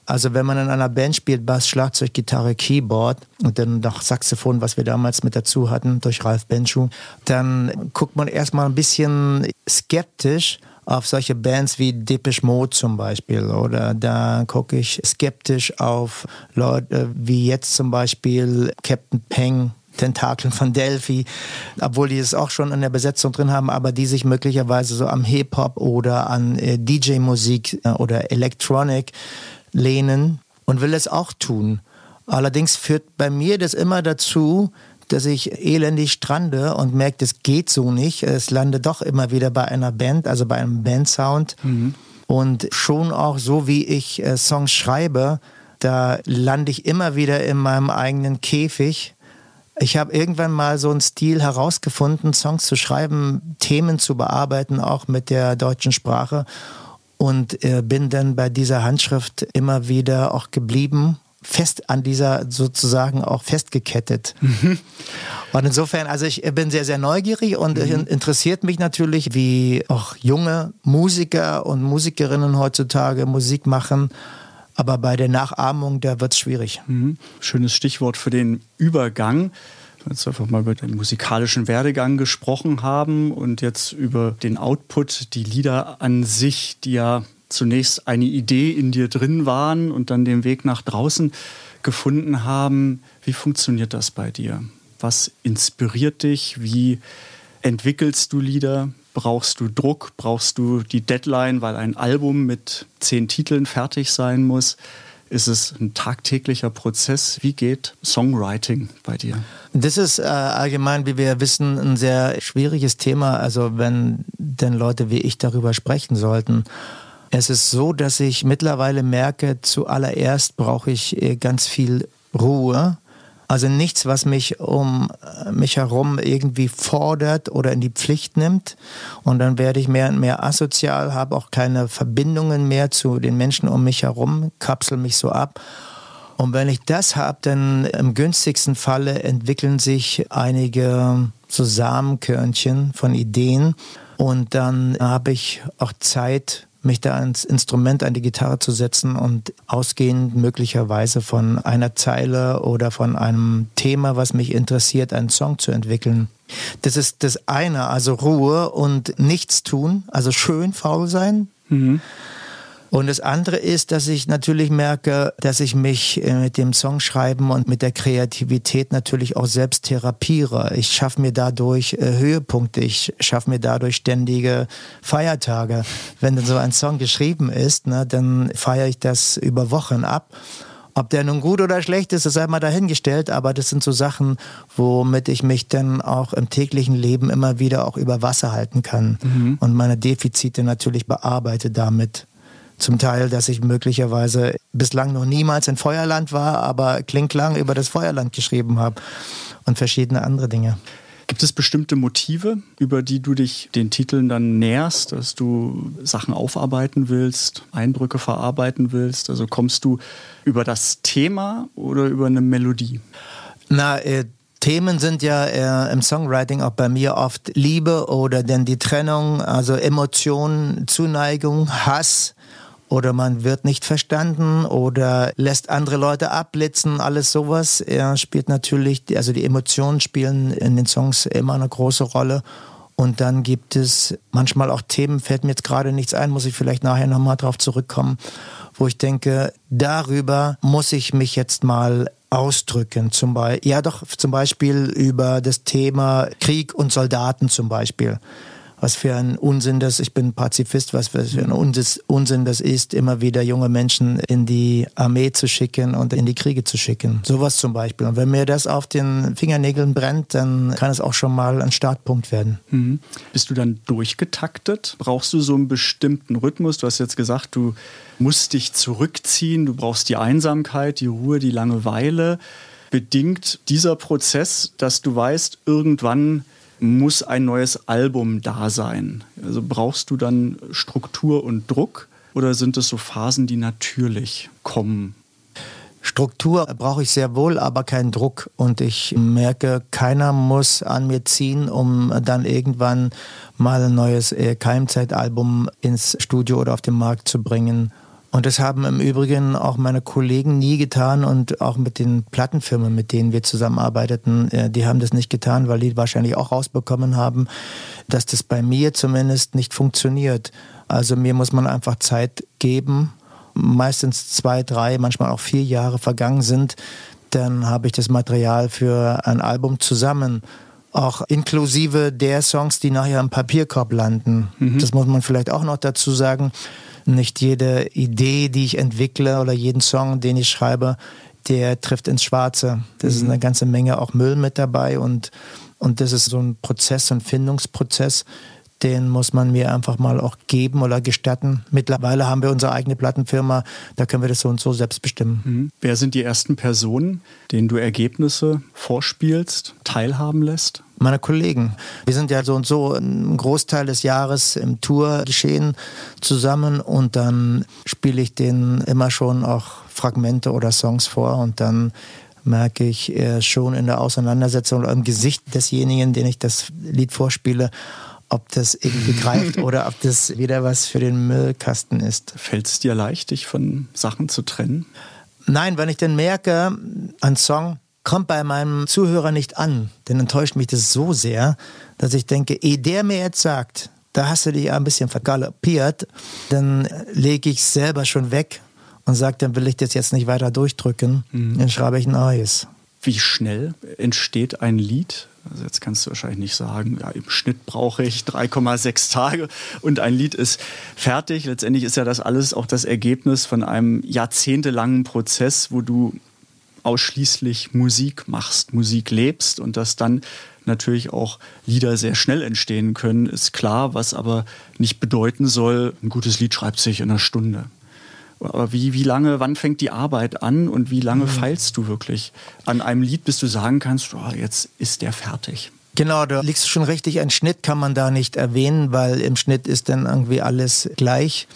also wenn man in einer Band spielt, Bass, Schlagzeug, Gitarre, Keyboard und dann noch Saxophon, was wir damals mit dazu hatten durch Ralf Benschuh, dann guckt man erstmal ein bisschen skeptisch auf solche Bands wie Depeche Mode zum Beispiel. Oder da gucke ich skeptisch auf Leute wie jetzt zum Beispiel Captain Peng Tentakeln von Delphi, obwohl die es auch schon in der Besetzung drin haben, aber die sich möglicherweise so am Hip-Hop oder an äh, DJ-Musik äh, oder Electronic lehnen und will es auch tun. Allerdings führt bei mir das immer dazu, dass ich elendig strande und merke, das geht so nicht. Es lande doch immer wieder bei einer Band, also bei einem Bandsound. Mhm. Und schon auch so, wie ich äh, Songs schreibe, da lande ich immer wieder in meinem eigenen Käfig. Ich habe irgendwann mal so einen Stil herausgefunden, Songs zu schreiben, Themen zu bearbeiten, auch mit der deutschen Sprache und äh, bin dann bei dieser Handschrift immer wieder auch geblieben fest an dieser sozusagen auch festgekettet. Mhm. Und insofern, also ich bin sehr, sehr neugierig und mhm. interessiert mich natürlich, wie auch junge Musiker und Musikerinnen heutzutage Musik machen. Aber bei der Nachahmung, da wird es schwierig. Mhm. Schönes Stichwort für den Übergang jetzt einfach mal über den musikalischen Werdegang gesprochen haben und jetzt über den Output, die Lieder an sich, die ja zunächst eine Idee in dir drin waren und dann den Weg nach draußen gefunden haben. Wie funktioniert das bei dir? Was inspiriert dich? Wie entwickelst du Lieder? Brauchst du Druck? Brauchst du die Deadline, weil ein Album mit zehn Titeln fertig sein muss? Ist es ein tagtäglicher Prozess? Wie geht Songwriting bei dir? Das ist äh, allgemein, wie wir wissen, ein sehr schwieriges Thema. Also wenn denn Leute wie ich darüber sprechen sollten. Es ist so, dass ich mittlerweile merke, zuallererst brauche ich äh, ganz viel Ruhe also nichts, was mich um äh, mich herum irgendwie fordert oder in die Pflicht nimmt. Und dann werde ich mehr und mehr asozial, habe auch keine Verbindungen mehr zu den Menschen um mich herum, kapsel mich so ab. Und wenn ich das habe, dann im günstigsten Falle entwickeln sich einige so Samenkörnchen von Ideen. Und dann habe ich auch Zeit, mich da ans Instrument, an die Gitarre zu setzen und ausgehend möglicherweise von einer Zeile oder von einem Thema, was mich interessiert, einen Song zu entwickeln. Das ist das eine, also Ruhe und nichts tun, also schön faul sein. Mhm. Und das andere ist, dass ich natürlich merke, dass ich mich äh, mit dem Songschreiben und mit der Kreativität natürlich auch selbst therapiere. Ich schaffe mir dadurch äh, Höhepunkte, ich schaffe mir dadurch ständige Feiertage. Wenn dann so ein Song geschrieben ist, ne, dann feiere ich das über Wochen ab. Ob der nun gut oder schlecht ist, das sei mal dahingestellt, aber das sind so Sachen, womit ich mich dann auch im täglichen Leben immer wieder auch über Wasser halten kann mhm. und meine Defizite natürlich bearbeite damit. Zum Teil, dass ich möglicherweise bislang noch niemals in Feuerland war, aber Klinklang über das Feuerland geschrieben habe und verschiedene andere Dinge. Gibt es bestimmte Motive, über die du dich den Titeln dann näherst, dass du Sachen aufarbeiten willst, Eindrücke verarbeiten willst? Also kommst du über das Thema oder über eine Melodie? Na, äh, Themen sind ja äh, im Songwriting auch bei mir oft Liebe oder denn die Trennung, also Emotionen, Zuneigung, Hass, oder man wird nicht verstanden oder lässt andere Leute abblitzen, alles sowas. Er spielt natürlich, also die Emotionen spielen in den Songs immer eine große Rolle. Und dann gibt es manchmal auch Themen, fällt mir jetzt gerade nichts ein, muss ich vielleicht nachher nochmal drauf zurückkommen, wo ich denke, darüber muss ich mich jetzt mal ausdrücken. Zum Beispiel, ja doch, zum Beispiel über das Thema Krieg und Soldaten zum Beispiel was für ein Unsinn das, ich bin Pazifist, was für ein Unsinn das ist, immer wieder junge Menschen in die Armee zu schicken und in die Kriege zu schicken. Sowas zum Beispiel. Und wenn mir das auf den Fingernägeln brennt, dann kann es auch schon mal ein Startpunkt werden. Mhm. Bist du dann durchgetaktet? Brauchst du so einen bestimmten Rhythmus? Du hast jetzt gesagt, du musst dich zurückziehen, du brauchst die Einsamkeit, die Ruhe, die Langeweile. Bedingt dieser Prozess, dass du weißt, irgendwann muss ein neues Album da sein? Also brauchst du dann Struktur und Druck oder sind es so Phasen, die natürlich kommen? Struktur brauche ich sehr wohl, aber keinen Druck. Und ich merke, keiner muss an mir ziehen, um dann irgendwann mal ein neues äh, Keimzeitalbum ins Studio oder auf den Markt zu bringen. Und das haben im Übrigen auch meine Kollegen nie getan und auch mit den Plattenfirmen, mit denen wir zusammenarbeiteten, äh, die haben das nicht getan, weil die wahrscheinlich auch rausbekommen haben, dass das bei mir zumindest nicht funktioniert. Also mir muss man einfach Zeit geben, meistens zwei, drei, manchmal auch vier Jahre vergangen sind, dann habe ich das Material für ein Album zusammen auch inklusive der Songs, die nachher im Papierkorb landen. Mhm. Das muss man vielleicht auch noch dazu sagen. Nicht jede Idee, die ich entwickle oder jeden Song, den ich schreibe, der trifft ins Schwarze. Das mhm. ist eine ganze Menge auch Müll mit dabei und, und das ist so ein Prozess, ein Findungsprozess, den muss man mir einfach mal auch geben oder gestatten. Mittlerweile haben wir unsere eigene Plattenfirma, da können wir das so und so selbst bestimmen. Mhm. Wer sind die ersten Personen, denen du Ergebnisse vorspielst, teilhaben lässt? Meine Kollegen. Wir sind ja so und so einen Großteil des Jahres im Tourgeschehen zusammen und dann spiele ich denen immer schon auch Fragmente oder Songs vor und dann merke ich schon in der Auseinandersetzung oder im Gesicht desjenigen, den ich das Lied vorspiele, ob das irgendwie greift oder ob das wieder was für den Müllkasten ist. Fällt es dir leicht, dich von Sachen zu trennen? Nein, wenn ich dann merke, ein Song kommt bei meinem Zuhörer nicht an, dann enttäuscht mich das so sehr, dass ich denke, ehe der mir jetzt sagt, da hast du dich ein bisschen vergaloppiert, dann lege ich es selber schon weg und sage, dann will ich das jetzt nicht weiter durchdrücken, mhm. dann schreibe ich ein neues. Wie schnell entsteht ein Lied? Also jetzt kannst du wahrscheinlich nicht sagen, ja, im Schnitt brauche ich 3,6 Tage und ein Lied ist fertig. Letztendlich ist ja das alles auch das Ergebnis von einem jahrzehntelangen Prozess, wo du ausschließlich Musik machst, Musik lebst und dass dann natürlich auch Lieder sehr schnell entstehen können, ist klar, was aber nicht bedeuten soll, ein gutes Lied schreibt sich in einer Stunde. Aber wie, wie lange, wann fängt die Arbeit an und wie lange mhm. feilst du wirklich an einem Lied, bis du sagen kannst, oh, jetzt ist der fertig? Genau, da liegst du schon richtig. Ein Schnitt kann man da nicht erwähnen, weil im Schnitt ist dann irgendwie alles gleich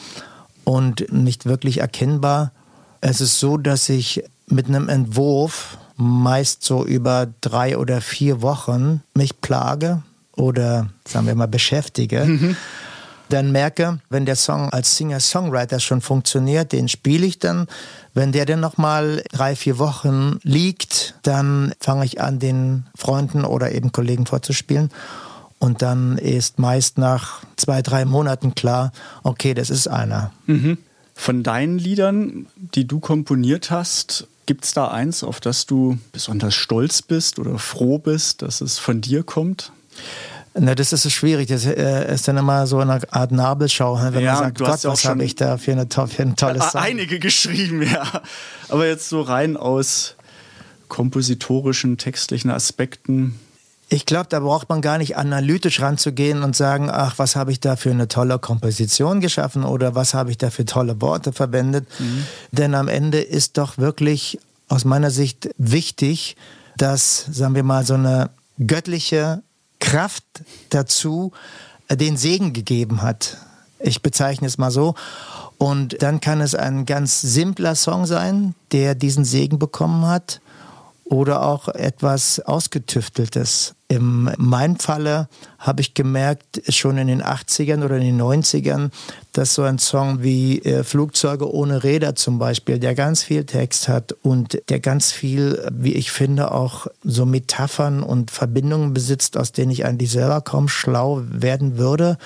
und nicht wirklich erkennbar. Es ist so, dass ich mit einem Entwurf meist so über drei oder vier Wochen mich plage oder sagen wir mal beschäftige. Mhm. Dann merke, wenn der Song als Singer-Songwriter schon funktioniert, den spiele ich dann. Wenn der dann nochmal drei, vier Wochen liegt, dann fange ich an, den Freunden oder eben Kollegen vorzuspielen. Und dann ist meist nach zwei, drei Monaten klar, okay, das ist einer. Mhm. Von deinen Liedern, die du komponiert hast, Gibt es da eins, auf das du besonders stolz bist oder froh bist, dass es von dir kommt? Na, das ist so schwierig. Das äh, ist dann immer so eine Art Nabelschau, wenn ja, man sagt, Gott, was habe ich da für, eine, für ein tolles Song. Einige geschrieben, ja. Aber jetzt so rein aus kompositorischen, textlichen Aspekten. Ich glaube, da braucht man gar nicht analytisch ranzugehen und sagen, ach, was habe ich da für eine tolle Komposition geschaffen oder was habe ich da für tolle Worte verwendet. Mhm. Denn am Ende ist doch wirklich aus meiner Sicht wichtig, dass, sagen wir mal, so eine göttliche Kraft dazu äh, den Segen gegeben hat. Ich bezeichne es mal so. Und dann kann es ein ganz simpler Song sein, der diesen Segen bekommen hat oder auch etwas Ausgetüfteltes. In meinem Falle habe ich gemerkt, schon in den 80ern oder in den 90ern, dass so ein Song wie äh, Flugzeuge ohne Räder zum Beispiel, der ganz viel Text hat und der ganz viel, wie ich finde, auch so Metaphern und Verbindungen besitzt, aus denen ich eigentlich selber kaum schlau werden würde,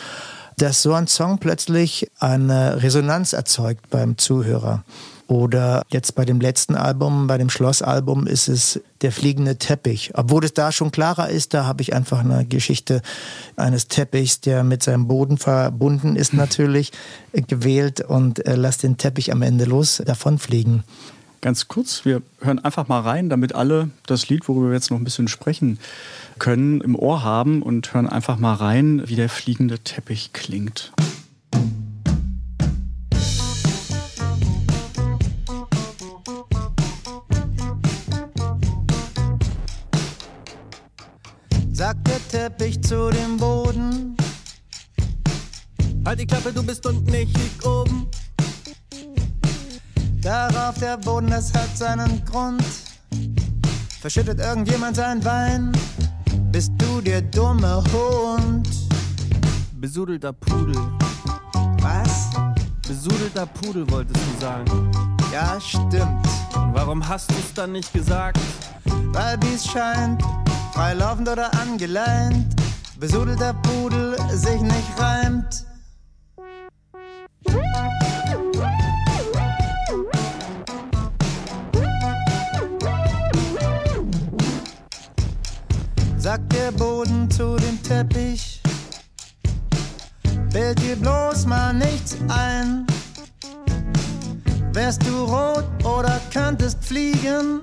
dass so ein Song plötzlich eine Resonanz erzeugt beim Zuhörer. Oder jetzt bei dem letzten Album, bei dem Schlossalbum, ist es der fliegende Teppich. Obwohl es da schon klarer ist, da habe ich einfach eine Geschichte eines Teppichs, der mit seinem Boden verbunden ist, natürlich gewählt und äh, lass den Teppich am Ende los davonfliegen. Ganz kurz, wir hören einfach mal rein, damit alle das Lied, worüber wir jetzt noch ein bisschen sprechen können, im Ohr haben und hören einfach mal rein, wie der fliegende Teppich klingt. Teppich zu dem Boden. Halt die Klappe, du bist unten, ich lieg oben. Darauf der Boden, das hat seinen Grund. Verschüttet irgendjemand sein Wein? Bist du der dumme Hund? Besudelter Pudel. Was? Besudelter Pudel wolltest du sagen. Ja, stimmt. Und warum hast du's dann nicht gesagt? Weil wie's scheint, freilaufend oder angeleint, besudelter Pudel sich nicht reimt. Sagt der Boden zu dem Teppich, fällt dir bloß mal nichts ein. Wärst du rot oder könntest fliegen?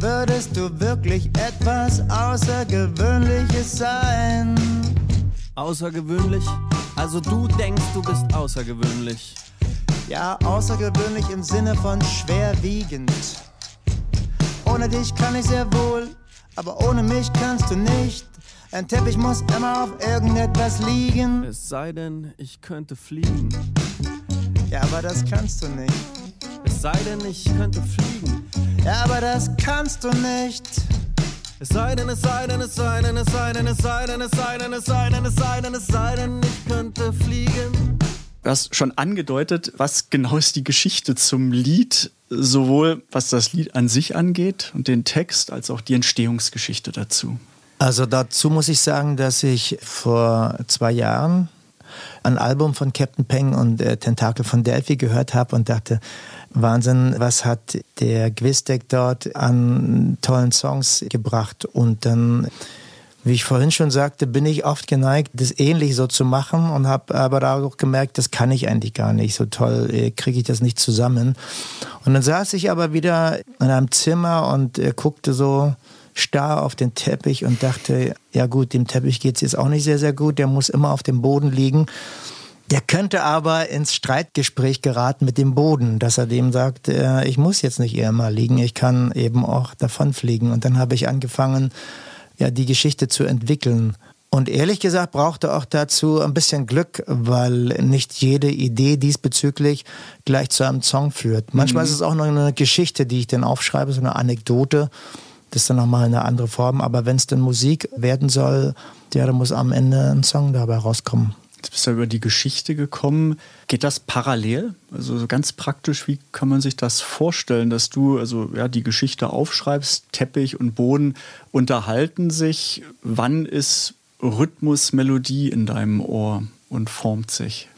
Würdest du wirklich etwas Außergewöhnliches sein? Außergewöhnlich? Also du denkst, du bist außergewöhnlich. Ja, außergewöhnlich im Sinne von schwerwiegend. Ohne dich kann ich sehr wohl, aber ohne mich kannst du nicht. Ein Teppich muss immer auf irgendetwas liegen. Es sei denn, ich könnte fliegen. Ja, aber das kannst du nicht. Es sei denn, ich könnte fliegen. Ja, aber das kannst du nicht. Es sei denn, es sei denn, es sei denn, es sei denn, es sei denn, es sei denn, es sei denn, es sei denn, es sei denn, ich könnte fliegen. Du hast schon angedeutet, was genau ist die Geschichte zum Lied, sowohl was das Lied an sich angeht und den Text, als auch die Entstehungsgeschichte dazu. Also dazu muss ich sagen, dass ich vor zwei Jahren ein Album von Captain Peng und äh, Tentakel von Delphi gehört habe und dachte, Wahnsinn, was hat der Gwistek dort an tollen Songs gebracht. Und dann, wie ich vorhin schon sagte, bin ich oft geneigt, das ähnlich so zu machen und habe aber da auch gemerkt, das kann ich eigentlich gar nicht. So toll äh, kriege ich das nicht zusammen. Und dann saß ich aber wieder in einem Zimmer und äh, guckte so starr auf den Teppich und dachte, ja gut, dem Teppich geht es jetzt auch nicht sehr, sehr gut, der muss immer auf dem Boden liegen. Der könnte aber ins Streitgespräch geraten mit dem Boden, dass er dem sagt, äh, ich muss jetzt nicht eher mal liegen, ich kann eben auch davonfliegen. Und dann habe ich angefangen, ja, die Geschichte zu entwickeln. Und ehrlich gesagt brauchte auch dazu ein bisschen Glück, weil nicht jede Idee diesbezüglich gleich zu einem Song führt. Manchmal mhm. ist es auch noch eine Geschichte, die ich dann aufschreibe, so eine Anekdote. Das ist dann nochmal eine andere Form. Aber wenn es dann Musik werden soll, ja, dann muss am Ende ein Song dabei rauskommen. Jetzt bist du über die Geschichte gekommen. Geht das parallel? Also ganz praktisch, wie kann man sich das vorstellen, dass du also ja die Geschichte aufschreibst, Teppich und Boden unterhalten sich. Wann ist Rhythmus, Melodie in deinem Ohr und formt sich?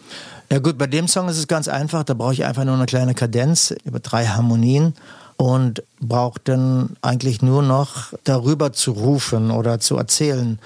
Ja gut, bei dem Song ist es ganz einfach. Da brauche ich einfach nur eine kleine Kadenz über drei Harmonien und braucht dann eigentlich nur noch darüber zu rufen oder zu erzählen.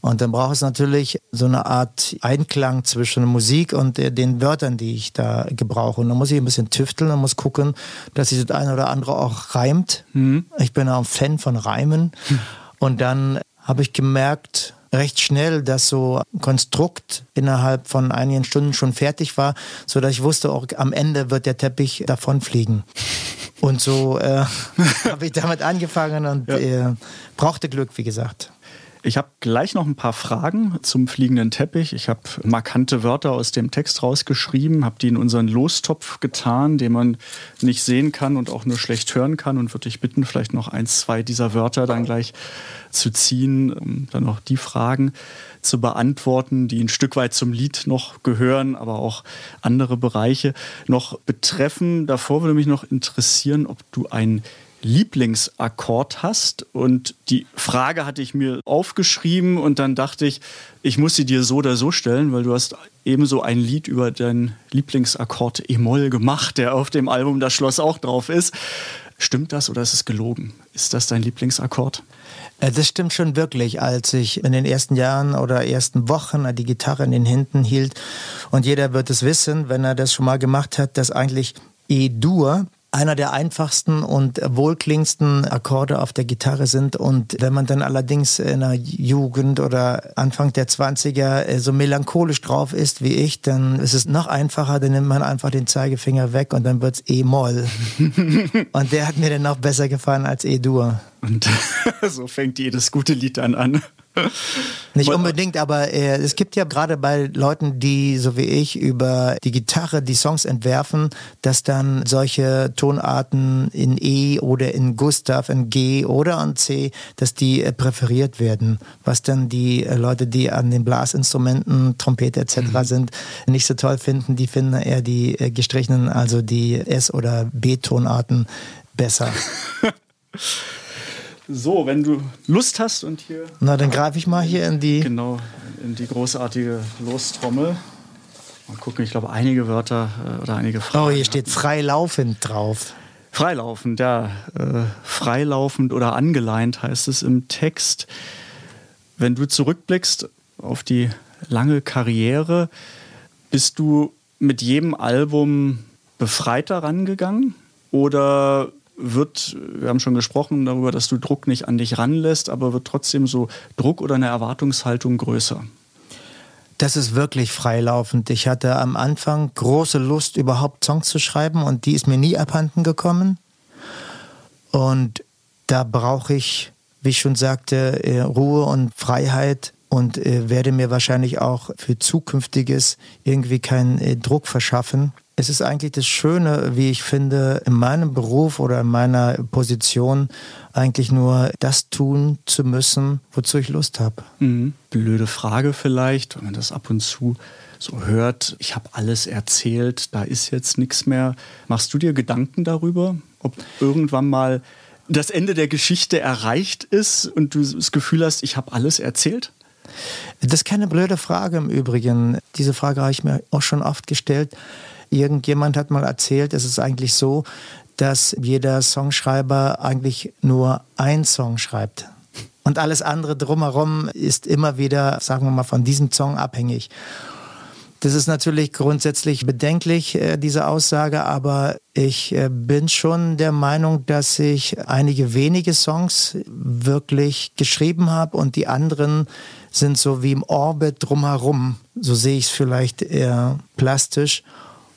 Und dann braucht es natürlich so eine Art Einklang zwischen Musik und den Wörtern, die ich da gebrauche. Und dann muss ich ein bisschen tüfteln und muss gucken, dass sich das eine oder andere auch reimt. Mhm. Ich bin auch ein Fan von Reimen. Mhm. Und dann habe ich gemerkt, recht schnell, dass so ein Konstrukt innerhalb von einigen Stunden schon fertig war, so dass ich wusste, auch am Ende wird der Teppich davonfliegen. Und so äh, habe ich damit angefangen und ja. äh, brauchte Glück, wie gesagt. Ich habe gleich noch ein paar Fragen zum fliegenden Teppich. Ich habe markante Wörter aus dem Text rausgeschrieben, habe die in unseren Lostopf getan, den man nicht sehen kann und auch nur schlecht hören kann und würde dich bitten, vielleicht noch ein, zwei dieser Wörter dann gleich zu ziehen, um dann noch die Fragen zu beantworten, die ein Stück weit zum Lied noch gehören, aber auch andere Bereiche noch betreffen. Davor würde mich noch interessieren, ob du ein Lieblingsakkord hast. Und die Frage hatte ich mir aufgeschrieben und dann dachte ich, ich muss sie dir so oder so stellen, weil du hast ebenso ein Lied über deinen Lieblingsakkord E-Moll gemacht, der auf dem Album Das Schloss auch drauf ist. Stimmt das oder ist es gelogen? Ist das dein Lieblingsakkord? Äh, das stimmt schon wirklich, als ich in den ersten Jahren oder ersten Wochen die Gitarre in den Händen hielt. Und jeder wird es wissen, wenn er das schon mal gemacht hat, dass eigentlich E-Dur einer der einfachsten und wohlklingendsten Akkorde auf der Gitarre sind. Und wenn man dann allerdings in der Jugend oder Anfang der 20er äh, so melancholisch drauf ist wie ich, dann ist es noch einfacher, dann nimmt man einfach den Zeigefinger weg und dann wird's E-Moll. und der hat mir dann noch besser gefallen als E-Dur. Und so fängt jedes gute Lied dann an. Nicht unbedingt, aber äh, es gibt ja gerade bei Leuten, die so wie ich über die Gitarre die Songs entwerfen, dass dann solche Tonarten in E oder in Gustav, in G oder in C, dass die äh, präferiert werden. Was dann die äh, Leute, die an den Blasinstrumenten, Trompete etc. Mhm. sind, nicht so toll finden, die finden eher die äh, gestrichenen, also die S- oder B-Tonarten besser. So, wenn du Lust hast und hier. Na, dann greife ich mal hier in die. Genau, in die großartige Lostrommel. Mal gucken, ich glaube, einige Wörter äh, oder einige Fragen. Oh, hier steht freilaufend drauf. Freilaufend, ja. Äh, freilaufend oder angeleint heißt es im Text. Wenn du zurückblickst auf die lange Karriere, bist du mit jedem Album befreiter rangegangen? Oder wird, wir haben schon gesprochen darüber, dass du Druck nicht an dich ranlässt, aber wird trotzdem so Druck oder eine Erwartungshaltung größer? Das ist wirklich freilaufend. Ich hatte am Anfang große Lust, überhaupt Songs zu schreiben und die ist mir nie abhanden gekommen. Und da brauche ich, wie ich schon sagte, äh, Ruhe und Freiheit und äh, werde mir wahrscheinlich auch für zukünftiges irgendwie keinen äh, Druck verschaffen. Es ist eigentlich das Schöne, wie ich finde, in meinem Beruf oder in meiner Position eigentlich nur das tun zu müssen, wozu ich Lust habe. Mhm. Blöde Frage vielleicht, wenn man das ab und zu so hört, ich habe alles erzählt, da ist jetzt nichts mehr. Machst du dir Gedanken darüber, ob irgendwann mal das Ende der Geschichte erreicht ist und du das Gefühl hast, ich habe alles erzählt? Das ist keine blöde Frage im Übrigen. Diese Frage habe ich mir auch schon oft gestellt. Irgendjemand hat mal erzählt, es ist eigentlich so, dass jeder Songschreiber eigentlich nur ein Song schreibt. Und alles andere drumherum ist immer wieder, sagen wir mal, von diesem Song abhängig. Das ist natürlich grundsätzlich bedenklich, äh, diese Aussage, aber ich äh, bin schon der Meinung, dass ich einige wenige Songs wirklich geschrieben habe und die anderen sind so wie im Orbit drumherum. So sehe ich es vielleicht eher plastisch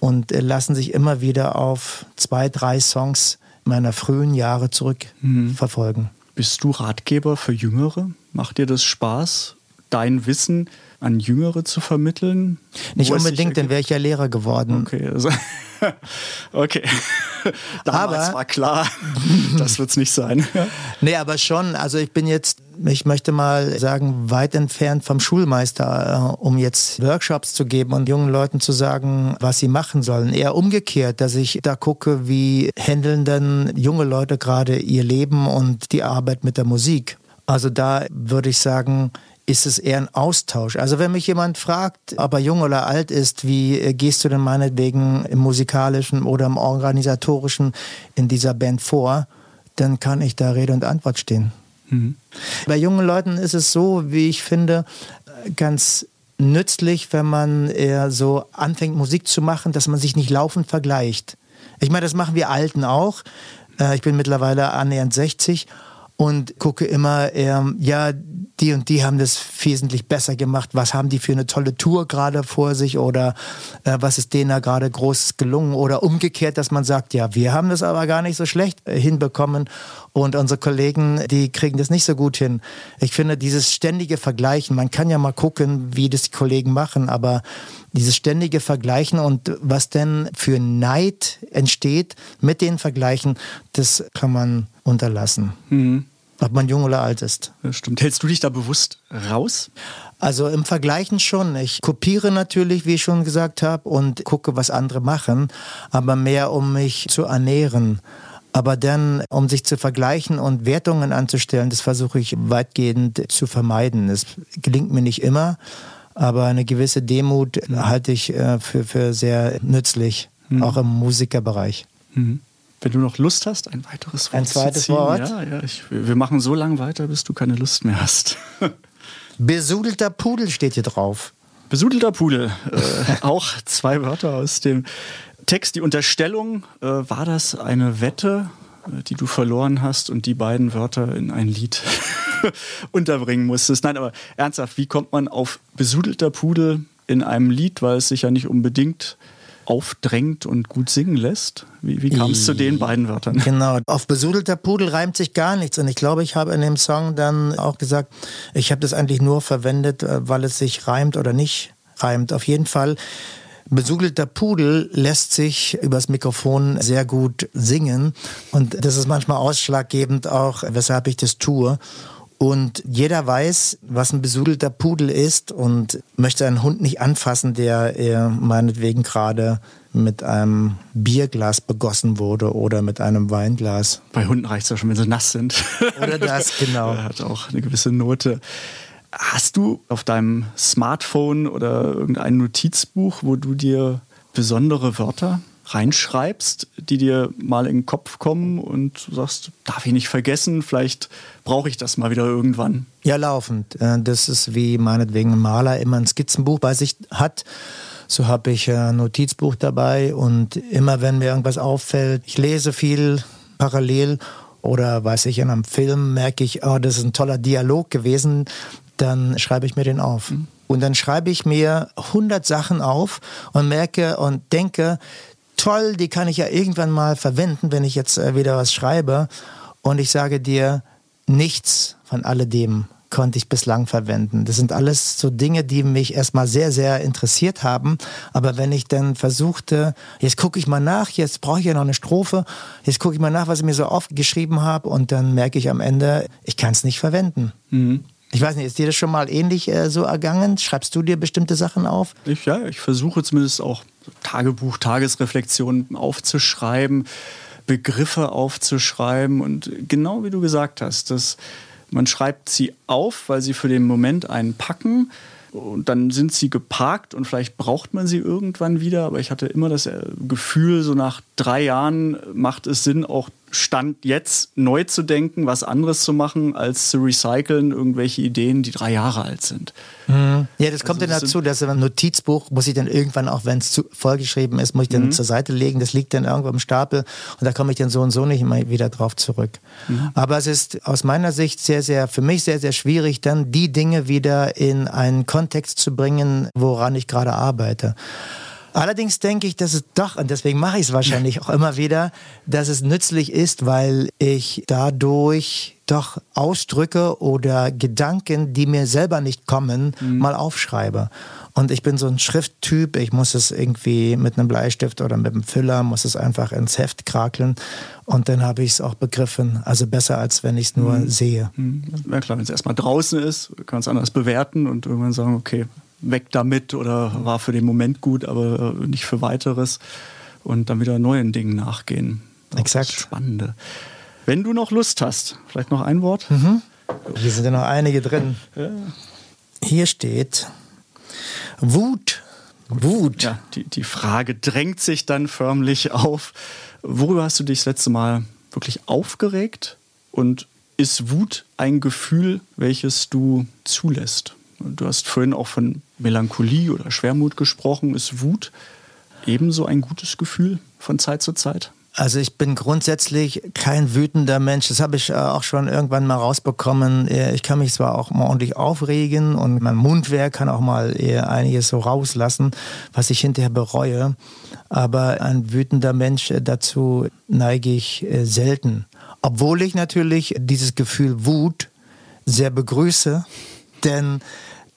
und äh, lassen sich immer wieder auf zwei, drei Songs meiner frühen Jahre zurückverfolgen. Mhm. Bist du Ratgeber für Jüngere? Macht dir das Spaß, dein Wissen an Jüngere zu vermitteln? Nicht unbedingt, dann wäre ich ja Lehrer geworden. Okay, also, okay. Damals aber, war klar, das wird es nicht sein. nee, aber schon. Also ich bin jetzt, ich möchte mal sagen, weit entfernt vom Schulmeister, äh, um jetzt Workshops zu geben und jungen Leuten zu sagen, was sie machen sollen. Eher umgekehrt, dass ich da gucke, wie handeln denn junge Leute gerade ihr Leben und die Arbeit mit der Musik. Also da würde ich sagen, ist es eher ein Austausch. Also wenn mich jemand fragt, ob er jung oder alt ist, wie gehst du denn meinetwegen im musikalischen oder im organisatorischen in dieser Band vor, dann kann ich da Rede und Antwort stehen. Mhm. Bei jungen Leuten ist es so, wie ich finde, ganz nützlich, wenn man eher so anfängt, Musik zu machen, dass man sich nicht laufend vergleicht. Ich meine, das machen wir Alten auch. Äh, ich bin mittlerweile annähernd 60 und gucke immer eher, ja, die und die haben das wesentlich besser gemacht. Was haben die für eine tolle Tour gerade vor sich oder äh, was ist denen da gerade groß gelungen oder umgekehrt, dass man sagt, ja, wir haben das aber gar nicht so schlecht äh, hinbekommen und unsere Kollegen, die kriegen das nicht so gut hin. Ich finde dieses ständige Vergleichen, man kann ja mal gucken, wie das die Kollegen machen, aber dieses ständige Vergleichen und was denn für Neid entsteht mit den Vergleichen, das kann man unterlassen. Mhm ob man jung oder alt ist. Das stimmt. Hältst du dich da bewusst raus? Also im Vergleichen schon. Ich kopiere natürlich, wie ich schon gesagt habe, und gucke, was andere machen, aber mehr um mich zu ernähren. Aber dann, um sich zu vergleichen und Wertungen anzustellen, das versuche ich weitgehend zu vermeiden. Es gelingt mir nicht immer, aber eine gewisse Demut halte ich äh, für, für sehr nützlich, mhm. auch im Musikerbereich. Mhm. Wenn du noch Lust hast, ein weiteres Wort. Ein zweites Wort? Ja, ja. Ich, wir machen so lange weiter, bis du keine Lust mehr hast. Besudelter Pudel steht hier drauf. Besudelter Pudel. Äh, auch zwei Wörter aus dem Text. Die Unterstellung, äh, war das eine Wette, äh, die du verloren hast und die beiden Wörter in ein Lied unterbringen musstest? Nein, aber ernsthaft, wie kommt man auf besudelter Pudel in einem Lied, weil es sich ja nicht unbedingt aufdrängt und gut singen lässt? Wie, wie kam es zu den beiden Wörtern? Genau, auf besudelter Pudel reimt sich gar nichts. Und ich glaube, ich habe in dem Song dann auch gesagt, ich habe das eigentlich nur verwendet, äh, weil es sich reimt oder nicht reimt. Auf jeden Fall Besudelter Pudel lässt sich übers Mikrofon sehr gut singen und das ist manchmal ausschlaggebend auch, weshalb ich das tue. Und jeder weiß, was ein besudelter Pudel ist und möchte einen Hund nicht anfassen, der er meinetwegen gerade mit einem Bierglas begossen wurde oder mit einem Weinglas. Bei Hunden reicht es ja schon, wenn sie nass sind. Oder das, genau. Hat auch eine gewisse Note. Hast du auf deinem Smartphone oder irgendein Notizbuch, wo du dir besondere Wörter reinschreibst, die dir mal in den Kopf kommen und du sagst, darf ich nicht vergessen, vielleicht brauche ich das mal wieder irgendwann? Ja, laufend. Äh, das ist wie meinetwegen ein Maler immer ein Skizzenbuch bei sich hat. So habe ich ein Notizbuch dabei und immer wenn mir irgendwas auffällt, ich lese viel parallel oder weiß ich, in einem Film merke ich, oh, das ist ein toller Dialog gewesen, dann schreibe ich mir den auf. Mhm. Und dann schreibe ich mir 100 Sachen auf und merke und denke, toll, die kann ich ja irgendwann mal verwenden, wenn ich jetzt äh, wieder was schreibe. Und ich sage dir, nichts von alledem konnte ich bislang verwenden. Das sind alles so Dinge, die mich erstmal sehr, sehr interessiert haben. Aber wenn ich dann versuchte, jetzt gucke ich mal nach, jetzt brauche ich ja noch eine Strophe, jetzt gucke ich mal nach, was ich mir so oft geschrieben habe und dann merke ich am Ende, ich kann es nicht verwenden. Mhm. Ich weiß nicht, ist dir das schon mal ähnlich äh, so ergangen? Schreibst du dir bestimmte Sachen auf? Ich, ja, ich versuche zumindest auch Tagebuch, Tagesreflexionen aufzuschreiben. Begriffe aufzuschreiben und genau wie du gesagt hast, dass man schreibt sie auf, weil sie für den Moment einen packen und dann sind sie geparkt und vielleicht braucht man sie irgendwann wieder. Aber ich hatte immer das äh, Gefühl, so nach drei Jahren macht es Sinn, auch Stand jetzt neu zu denken, was anderes zu machen, als zu recyceln, irgendwelche Ideen, die drei Jahre alt sind. Mhm. Ja, das kommt also, dann dazu, dass ein Notizbuch muss ich dann irgendwann, auch wenn es vollgeschrieben ist, muss ich dann mhm. zur Seite legen. Das liegt dann irgendwo im Stapel und da komme ich dann so und so nicht immer wieder drauf zurück. Mhm. Aber es ist aus meiner Sicht sehr, sehr, für mich sehr, sehr schwierig, dann die Dinge wieder in einen Kontext zu bringen, woran ich gerade arbeite. Allerdings denke ich, dass es doch, und deswegen mache ich es wahrscheinlich auch immer wieder, dass es nützlich ist, weil ich dadurch doch Ausdrücke oder Gedanken, die mir selber nicht kommen, mhm. mal aufschreibe. Und ich bin so ein Schrifttyp, ich muss es irgendwie mit einem Bleistift oder mit einem Füller, muss es einfach ins Heft krakeln und dann habe ich es auch begriffen. Also besser, als wenn ich es nur mhm. sehe. Mhm. Ja klar, wenn es erstmal draußen ist, kann man es anders bewerten und irgendwann sagen, okay, weg damit oder war für den Moment gut, aber äh, nicht für weiteres und dann wieder neuen Dingen nachgehen. Exakt. Das Spannende. Wenn du noch Lust hast, vielleicht noch ein Wort? Mhm. Hier sind ja noch einige drin. Ja. Hier steht Wut. Wut. Ja, die, die Frage drängt sich dann förmlich auf. Worüber hast du dich das letzte Mal wirklich aufgeregt? Und ist Wut ein Gefühl, welches du zulässt? Du hast vorhin auch von Melancholie oder Schwermut gesprochen. Ist Wut ebenso ein gutes Gefühl von Zeit zu Zeit? Also ich bin grundsätzlich kein wütender Mensch. Das habe ich äh, auch schon irgendwann mal rausbekommen. Äh, ich kann mich zwar auch mal ordentlich aufregen und mein Mundwerk kann auch mal einiges so rauslassen, was ich hinterher bereue. Aber ein wütender Mensch, äh, dazu neige ich selten. Obwohl ich natürlich dieses Gefühl Wut sehr begrüße, denn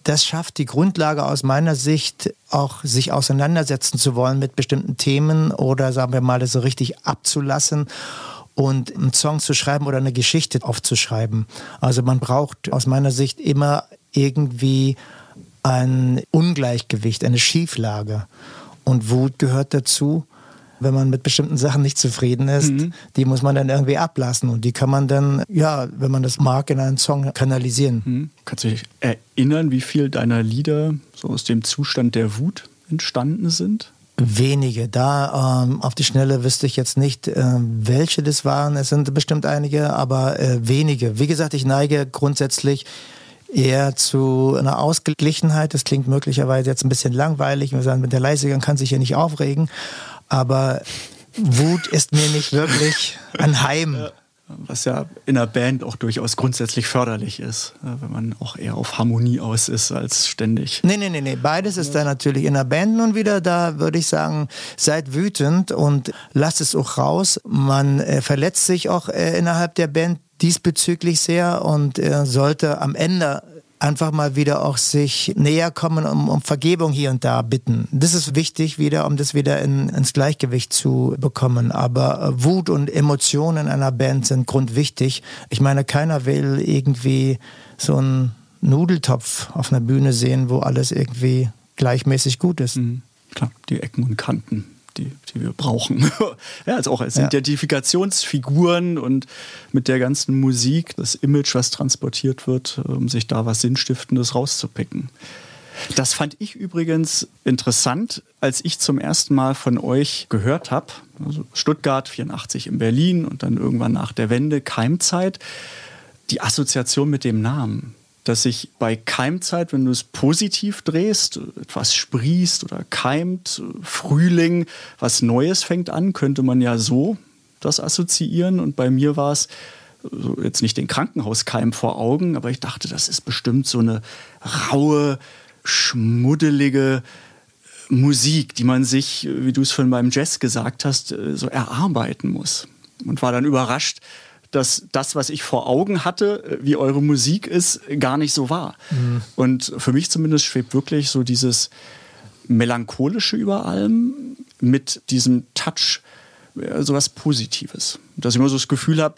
das schafft die Grundlage aus meiner Sicht, auch sich auseinandersetzen zu wollen mit bestimmten Themen oder sagen wir mal, das so richtig abzulassen und einen Song zu schreiben oder eine Geschichte aufzuschreiben. Also man braucht aus meiner Sicht immer irgendwie ein Ungleichgewicht, eine Schieflage. Und Wut gehört dazu wenn man mit bestimmten Sachen nicht zufrieden ist, mhm. die muss man dann irgendwie ablassen und die kann man dann, ja, wenn man das mag, in einen Song kanalisieren. Mhm. Kannst du dich erinnern, wie viel deiner Lieder so aus dem Zustand der Wut entstanden sind? Wenige. Da ähm, auf die Schnelle wüsste ich jetzt nicht, äh, welche das waren. Es sind bestimmt einige, aber äh, wenige. Wie gesagt, ich neige grundsätzlich eher zu einer Ausgeglichenheit. Das klingt möglicherweise jetzt ein bisschen langweilig. Wir sagen, mit der Leisiger kann sich ja nicht aufregen aber Wut ist mir nicht wirklich ein Heim. Was ja in einer Band auch durchaus grundsätzlich förderlich ist, wenn man auch eher auf Harmonie aus ist als ständig. Nee, nee, nee, nee. Beides ist da natürlich in der Band nun wieder. Da würde ich sagen, seid wütend und lasst es auch raus. Man äh, verletzt sich auch äh, innerhalb der Band diesbezüglich sehr und äh, sollte am Ende einfach mal wieder auch sich näher kommen, um, um Vergebung hier und da bitten. Das ist wichtig wieder, um das wieder in, ins Gleichgewicht zu bekommen. Aber äh, Wut und Emotionen in einer Band sind grundwichtig. Ich meine, keiner will irgendwie so einen Nudeltopf auf einer Bühne sehen, wo alles irgendwie gleichmäßig gut ist. Mhm. Klar, die Ecken und Kanten die, die wir brauchen. ja, also auch als ja. Identifikationsfiguren und mit der ganzen Musik, das Image, was transportiert wird, um sich da was Sinnstiftendes rauszupicken. Das fand ich übrigens interessant, als ich zum ersten Mal von euch gehört habe. Also Stuttgart 84 in Berlin und dann irgendwann nach der Wende Keimzeit. Die Assoziation mit dem Namen dass sich bei Keimzeit, wenn du es positiv drehst, etwas sprießt oder keimt, Frühling, was Neues fängt an, könnte man ja so das assoziieren. Und bei mir war es jetzt nicht den Krankenhauskeim vor Augen, aber ich dachte, das ist bestimmt so eine raue, schmuddelige Musik, die man sich, wie du es von beim Jazz gesagt hast, so erarbeiten muss. Und war dann überrascht, dass das, was ich vor Augen hatte, äh, wie eure Musik ist, gar nicht so war. Mhm. Und für mich zumindest schwebt wirklich so dieses Melancholische über allem mit diesem Touch, äh, sowas Positives. Dass ich immer so das Gefühl habe,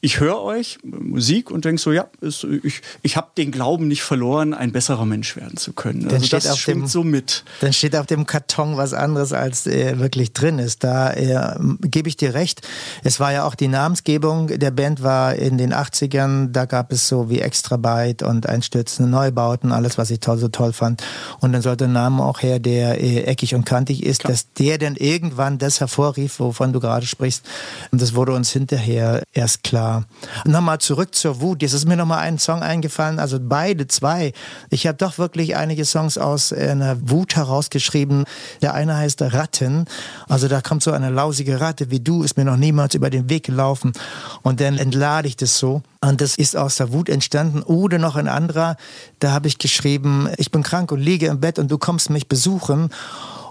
ich höre euch, Musik, und denke so, ja, ist, ich, ich habe den Glauben nicht verloren, ein besserer Mensch werden zu können. Dann also steht das auf schwingt dem- so mit. Dann steht auf dem Karton was anderes, als äh, wirklich drin ist. Da äh, gebe ich dir recht. Es war ja auch die Namensgebung der Band war in den 80ern. Da gab es so wie Extra Byte und einstürzende Neubauten, alles, was ich toll, so toll fand. Und dann sollte ein Name auch her, der äh, eckig und kantig ist, dass der dann irgendwann das hervorrief, wovon du gerade sprichst. Und das wurde uns hinterher erst klar. Nochmal zurück zur Wut. Jetzt ist mir nochmal ein Song eingefallen, also beide, zwei. Ich habe doch wirklich einige Songs aus äh, einer Wut herausgeschrieben. Der eine heißt Ratten. Also da kommt so eine lausige Ratte wie du, ist mir noch niemals über den Weg gelaufen. Und dann entlade ich das so. Und das ist aus der Wut entstanden. Oder noch ein anderer, da habe ich geschrieben, ich bin krank und liege im Bett und du kommst mich besuchen.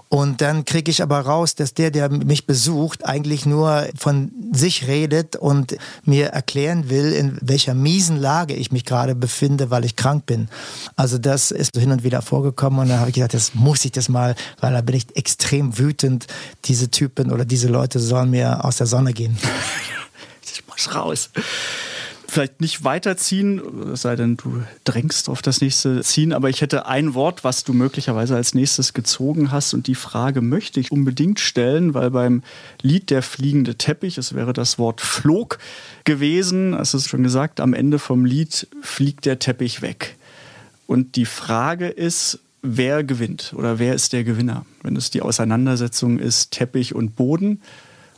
Und dann kriege ich aber raus, dass der, der mich besucht, eigentlich nur von sich redet und mir erklären will, in welcher miesen Lage ich mich gerade befinde, weil ich krank bin. Also das ist hin und wieder vorgekommen und da habe ich gesagt, das muss ich das mal, weil da bin ich extrem wütend. Diese Typen oder diese Leute sollen mir aus der Sonne gehen. Ich muss raus. Vielleicht nicht weiterziehen, sei denn, du drängst auf das nächste Ziehen, aber ich hätte ein Wort, was du möglicherweise als nächstes gezogen hast und die Frage möchte ich unbedingt stellen, weil beim Lied Der fliegende Teppich, es wäre das Wort flog gewesen, es schon gesagt, am Ende vom Lied fliegt der Teppich weg. Und die Frage ist, wer gewinnt oder wer ist der Gewinner? Wenn es die Auseinandersetzung ist Teppich und Boden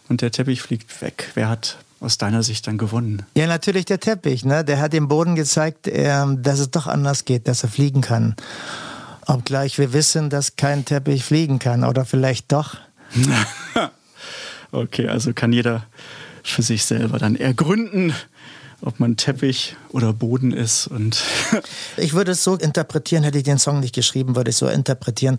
und der Teppich fliegt weg, wer hat aus deiner Sicht dann gewonnen? Ja, natürlich der Teppich. Ne? Der hat dem Boden gezeigt, ähm, dass es doch anders geht, dass er fliegen kann. Obgleich wir wissen, dass kein Teppich fliegen kann. Oder vielleicht doch. Okay, also kann jeder für sich selber dann ergründen, ob man Teppich oder Boden ist und Ich würde es so interpretieren, hätte ich den Song nicht geschrieben, würde ich so interpretieren.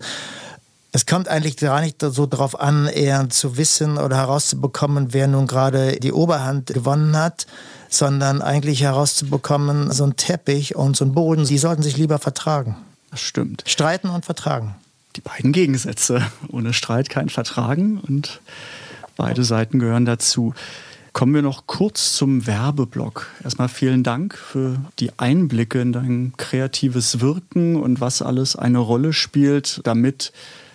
Es kommt eigentlich gar nicht so darauf an, eher zu wissen oder herauszubekommen, wer nun gerade die Oberhand gewonnen hat, sondern eigentlich herauszubekommen, so ein Teppich und so ein Boden, die sollten sich lieber vertragen. das stimmt. Streiten und vertragen. Die beiden Gegensätze. Ohne Streit kein Vertragen und beide Seiten gehören dazu. Kommen wir noch kurz zum Werbeblock. Erstmal vielen Dank für die Einblicke in dein kreatives Wirken und was alles eine Rolle spielt, damit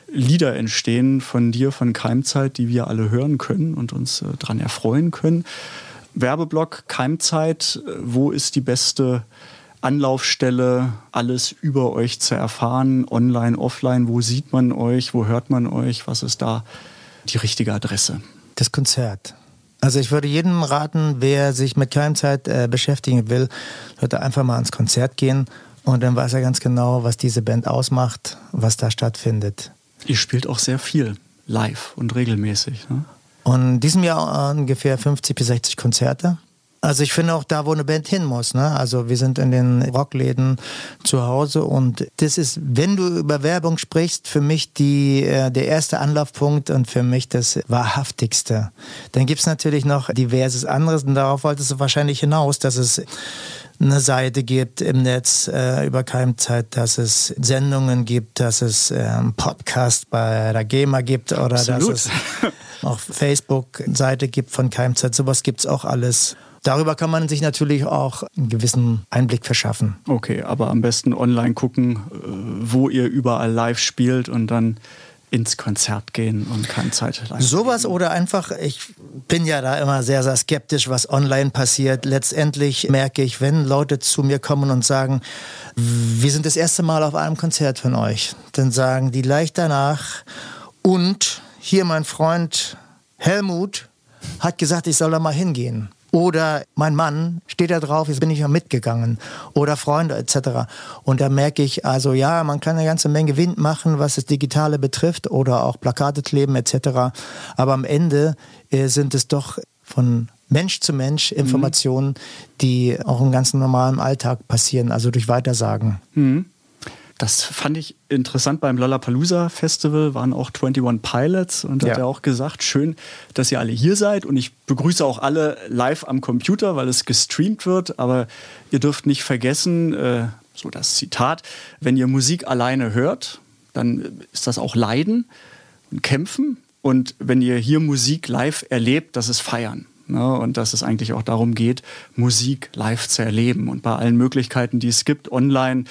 Lieder entstehen von dir, von Keimzeit, die wir alle hören können und uns äh, dran erfreuen können. Werbeblock, Keimzeit, äh, wo ist die beste Anlaufstelle, alles über euch zu erfahren, online, offline, wo sieht man euch, wo hört man euch, was ist da die richtige Adresse? Das Konzert. Also ich würde jedem raten, wer sich mit Keimzeit äh, beschäftigen will, sollte einfach mal ans Konzert gehen und dann weiß er ganz genau, was diese Band ausmacht, was da stattfindet. Ihr spielt auch sehr viel live und regelmäßig. Ne? Und in diesem Jahr ungefähr 50 bis 60 Konzerte. Also ich finde auch da, wo eine Band hin muss. Ne? Also wir sind in den Rockläden zu Hause und das ist, wenn du über Werbung sprichst, für mich die, äh, der erste Anlaufpunkt und für mich das Wahrhaftigste. Dann gibt's natürlich noch diverses anderes und darauf wolltest du wahrscheinlich hinaus, dass es eine Seite gibt im Netz äh, über Keimzeit, dass es Sendungen gibt, dass es äh, einen Podcast bei der GEMA gibt oder Absolut. dass es auch Facebook-Seite gibt von Keimzeit. Sowas gibt's auch alles. Darüber kann man sich natürlich auch einen gewissen Einblick verschaffen. Okay, aber am besten online gucken, äh, wo ihr überall live spielt und dann ins Konzert gehen und keine Zeit live. Sowas oder einfach, ich bin ja da immer sehr, sehr skeptisch, was online passiert. Letztendlich merke ich, wenn Leute zu mir kommen und sagen, wir sind das erste Mal auf einem Konzert von euch, dann sagen die leicht danach, und hier mein Freund Helmut hat gesagt, ich soll da mal hingehen. Oder mein Mann steht da drauf, jetzt bin ich mal mitgegangen. Oder Freunde etc. Und da merke ich, also ja, man kann eine ganze Menge Wind machen, was das Digitale betrifft oder auch Plakate kleben etc. Aber am Ende äh, sind es doch von Mensch zu Mensch Informationen, die auch im ganz normalen Alltag passieren, also durch Weitersagen. Das fand ich interessant beim Lollapalooza Festival, waren auch 21 Pilots und da hat Ja. er auch gesagt, schön, dass ihr alle hier seid und ich begrüße auch alle live am Computer, weil es gestreamt wird, aber ihr dürft nicht vergessen, äh, so das Zitat, wenn ihr Musik alleine hört, dann ist das auch Leiden und Kämpfen und wenn ihr hier Musik live erlebt, das ist Feiern. Ne? Und dass es eigentlich auch darum geht, Musik live zu erleben. Und bei allen Möglichkeiten, die es gibt, online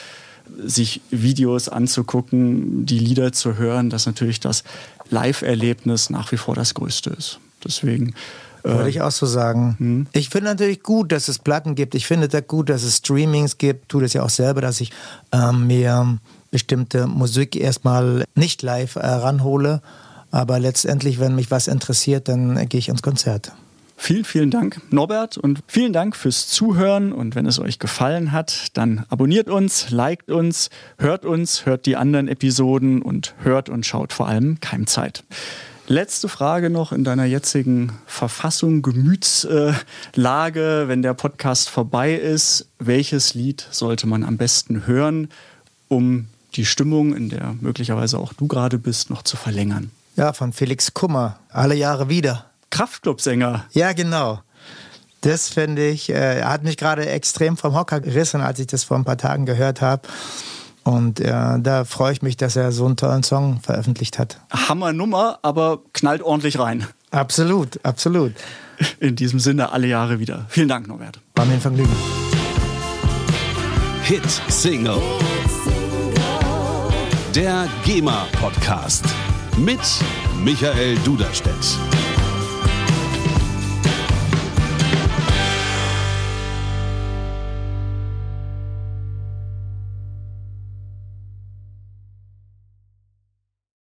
sich Videos anzugucken, die Lieder zu hören, dass natürlich das Live-Erlebnis nach wie vor das Größte ist. Deswegen würde ich auch so sagen. Hm. Ich finde natürlich gut, dass es Platten gibt. Ich finde es gut, dass es Streamings gibt. Tue das ja auch selber, dass ich ähm, mir bestimmte Musik erstmal nicht live äh, ranhole. Aber letztendlich, wenn mich was interessiert, dann äh, gehe ich ins Konzert. Vielen, vielen Dank, Norbert, und vielen Dank fürs Zuhören. Und wenn es euch gefallen hat, dann abonniert uns, liked uns, hört uns, hört die anderen Episoden und hört und schaut vor allem Keimzeit. Letzte Frage noch in deiner jetzigen Verfassung, Gemütslage, wenn der Podcast vorbei ist. Welches Lied sollte man am besten hören, um die Stimmung, in der möglicherweise auch du gerade bist, noch zu verlängern? Ja, von Felix Kummer. Alle Jahre wieder. Kraftclub-Sänger. Ja, genau. Das finde ich, äh, hat mich gerade extrem vom Hocker gerissen, als ich das vor ein paar Tagen gehört habe. Und äh, da freue ich mich, dass er so einen tollen Song veröffentlicht hat. Hammer Nummer, aber knallt ordentlich rein. Absolut, absolut. In diesem Sinne alle Jahre wieder. Vielen Dank, Norbert. War mir ein Vergnügen. Hit Single. Der GEMA Podcast mit Michael Duderstedt.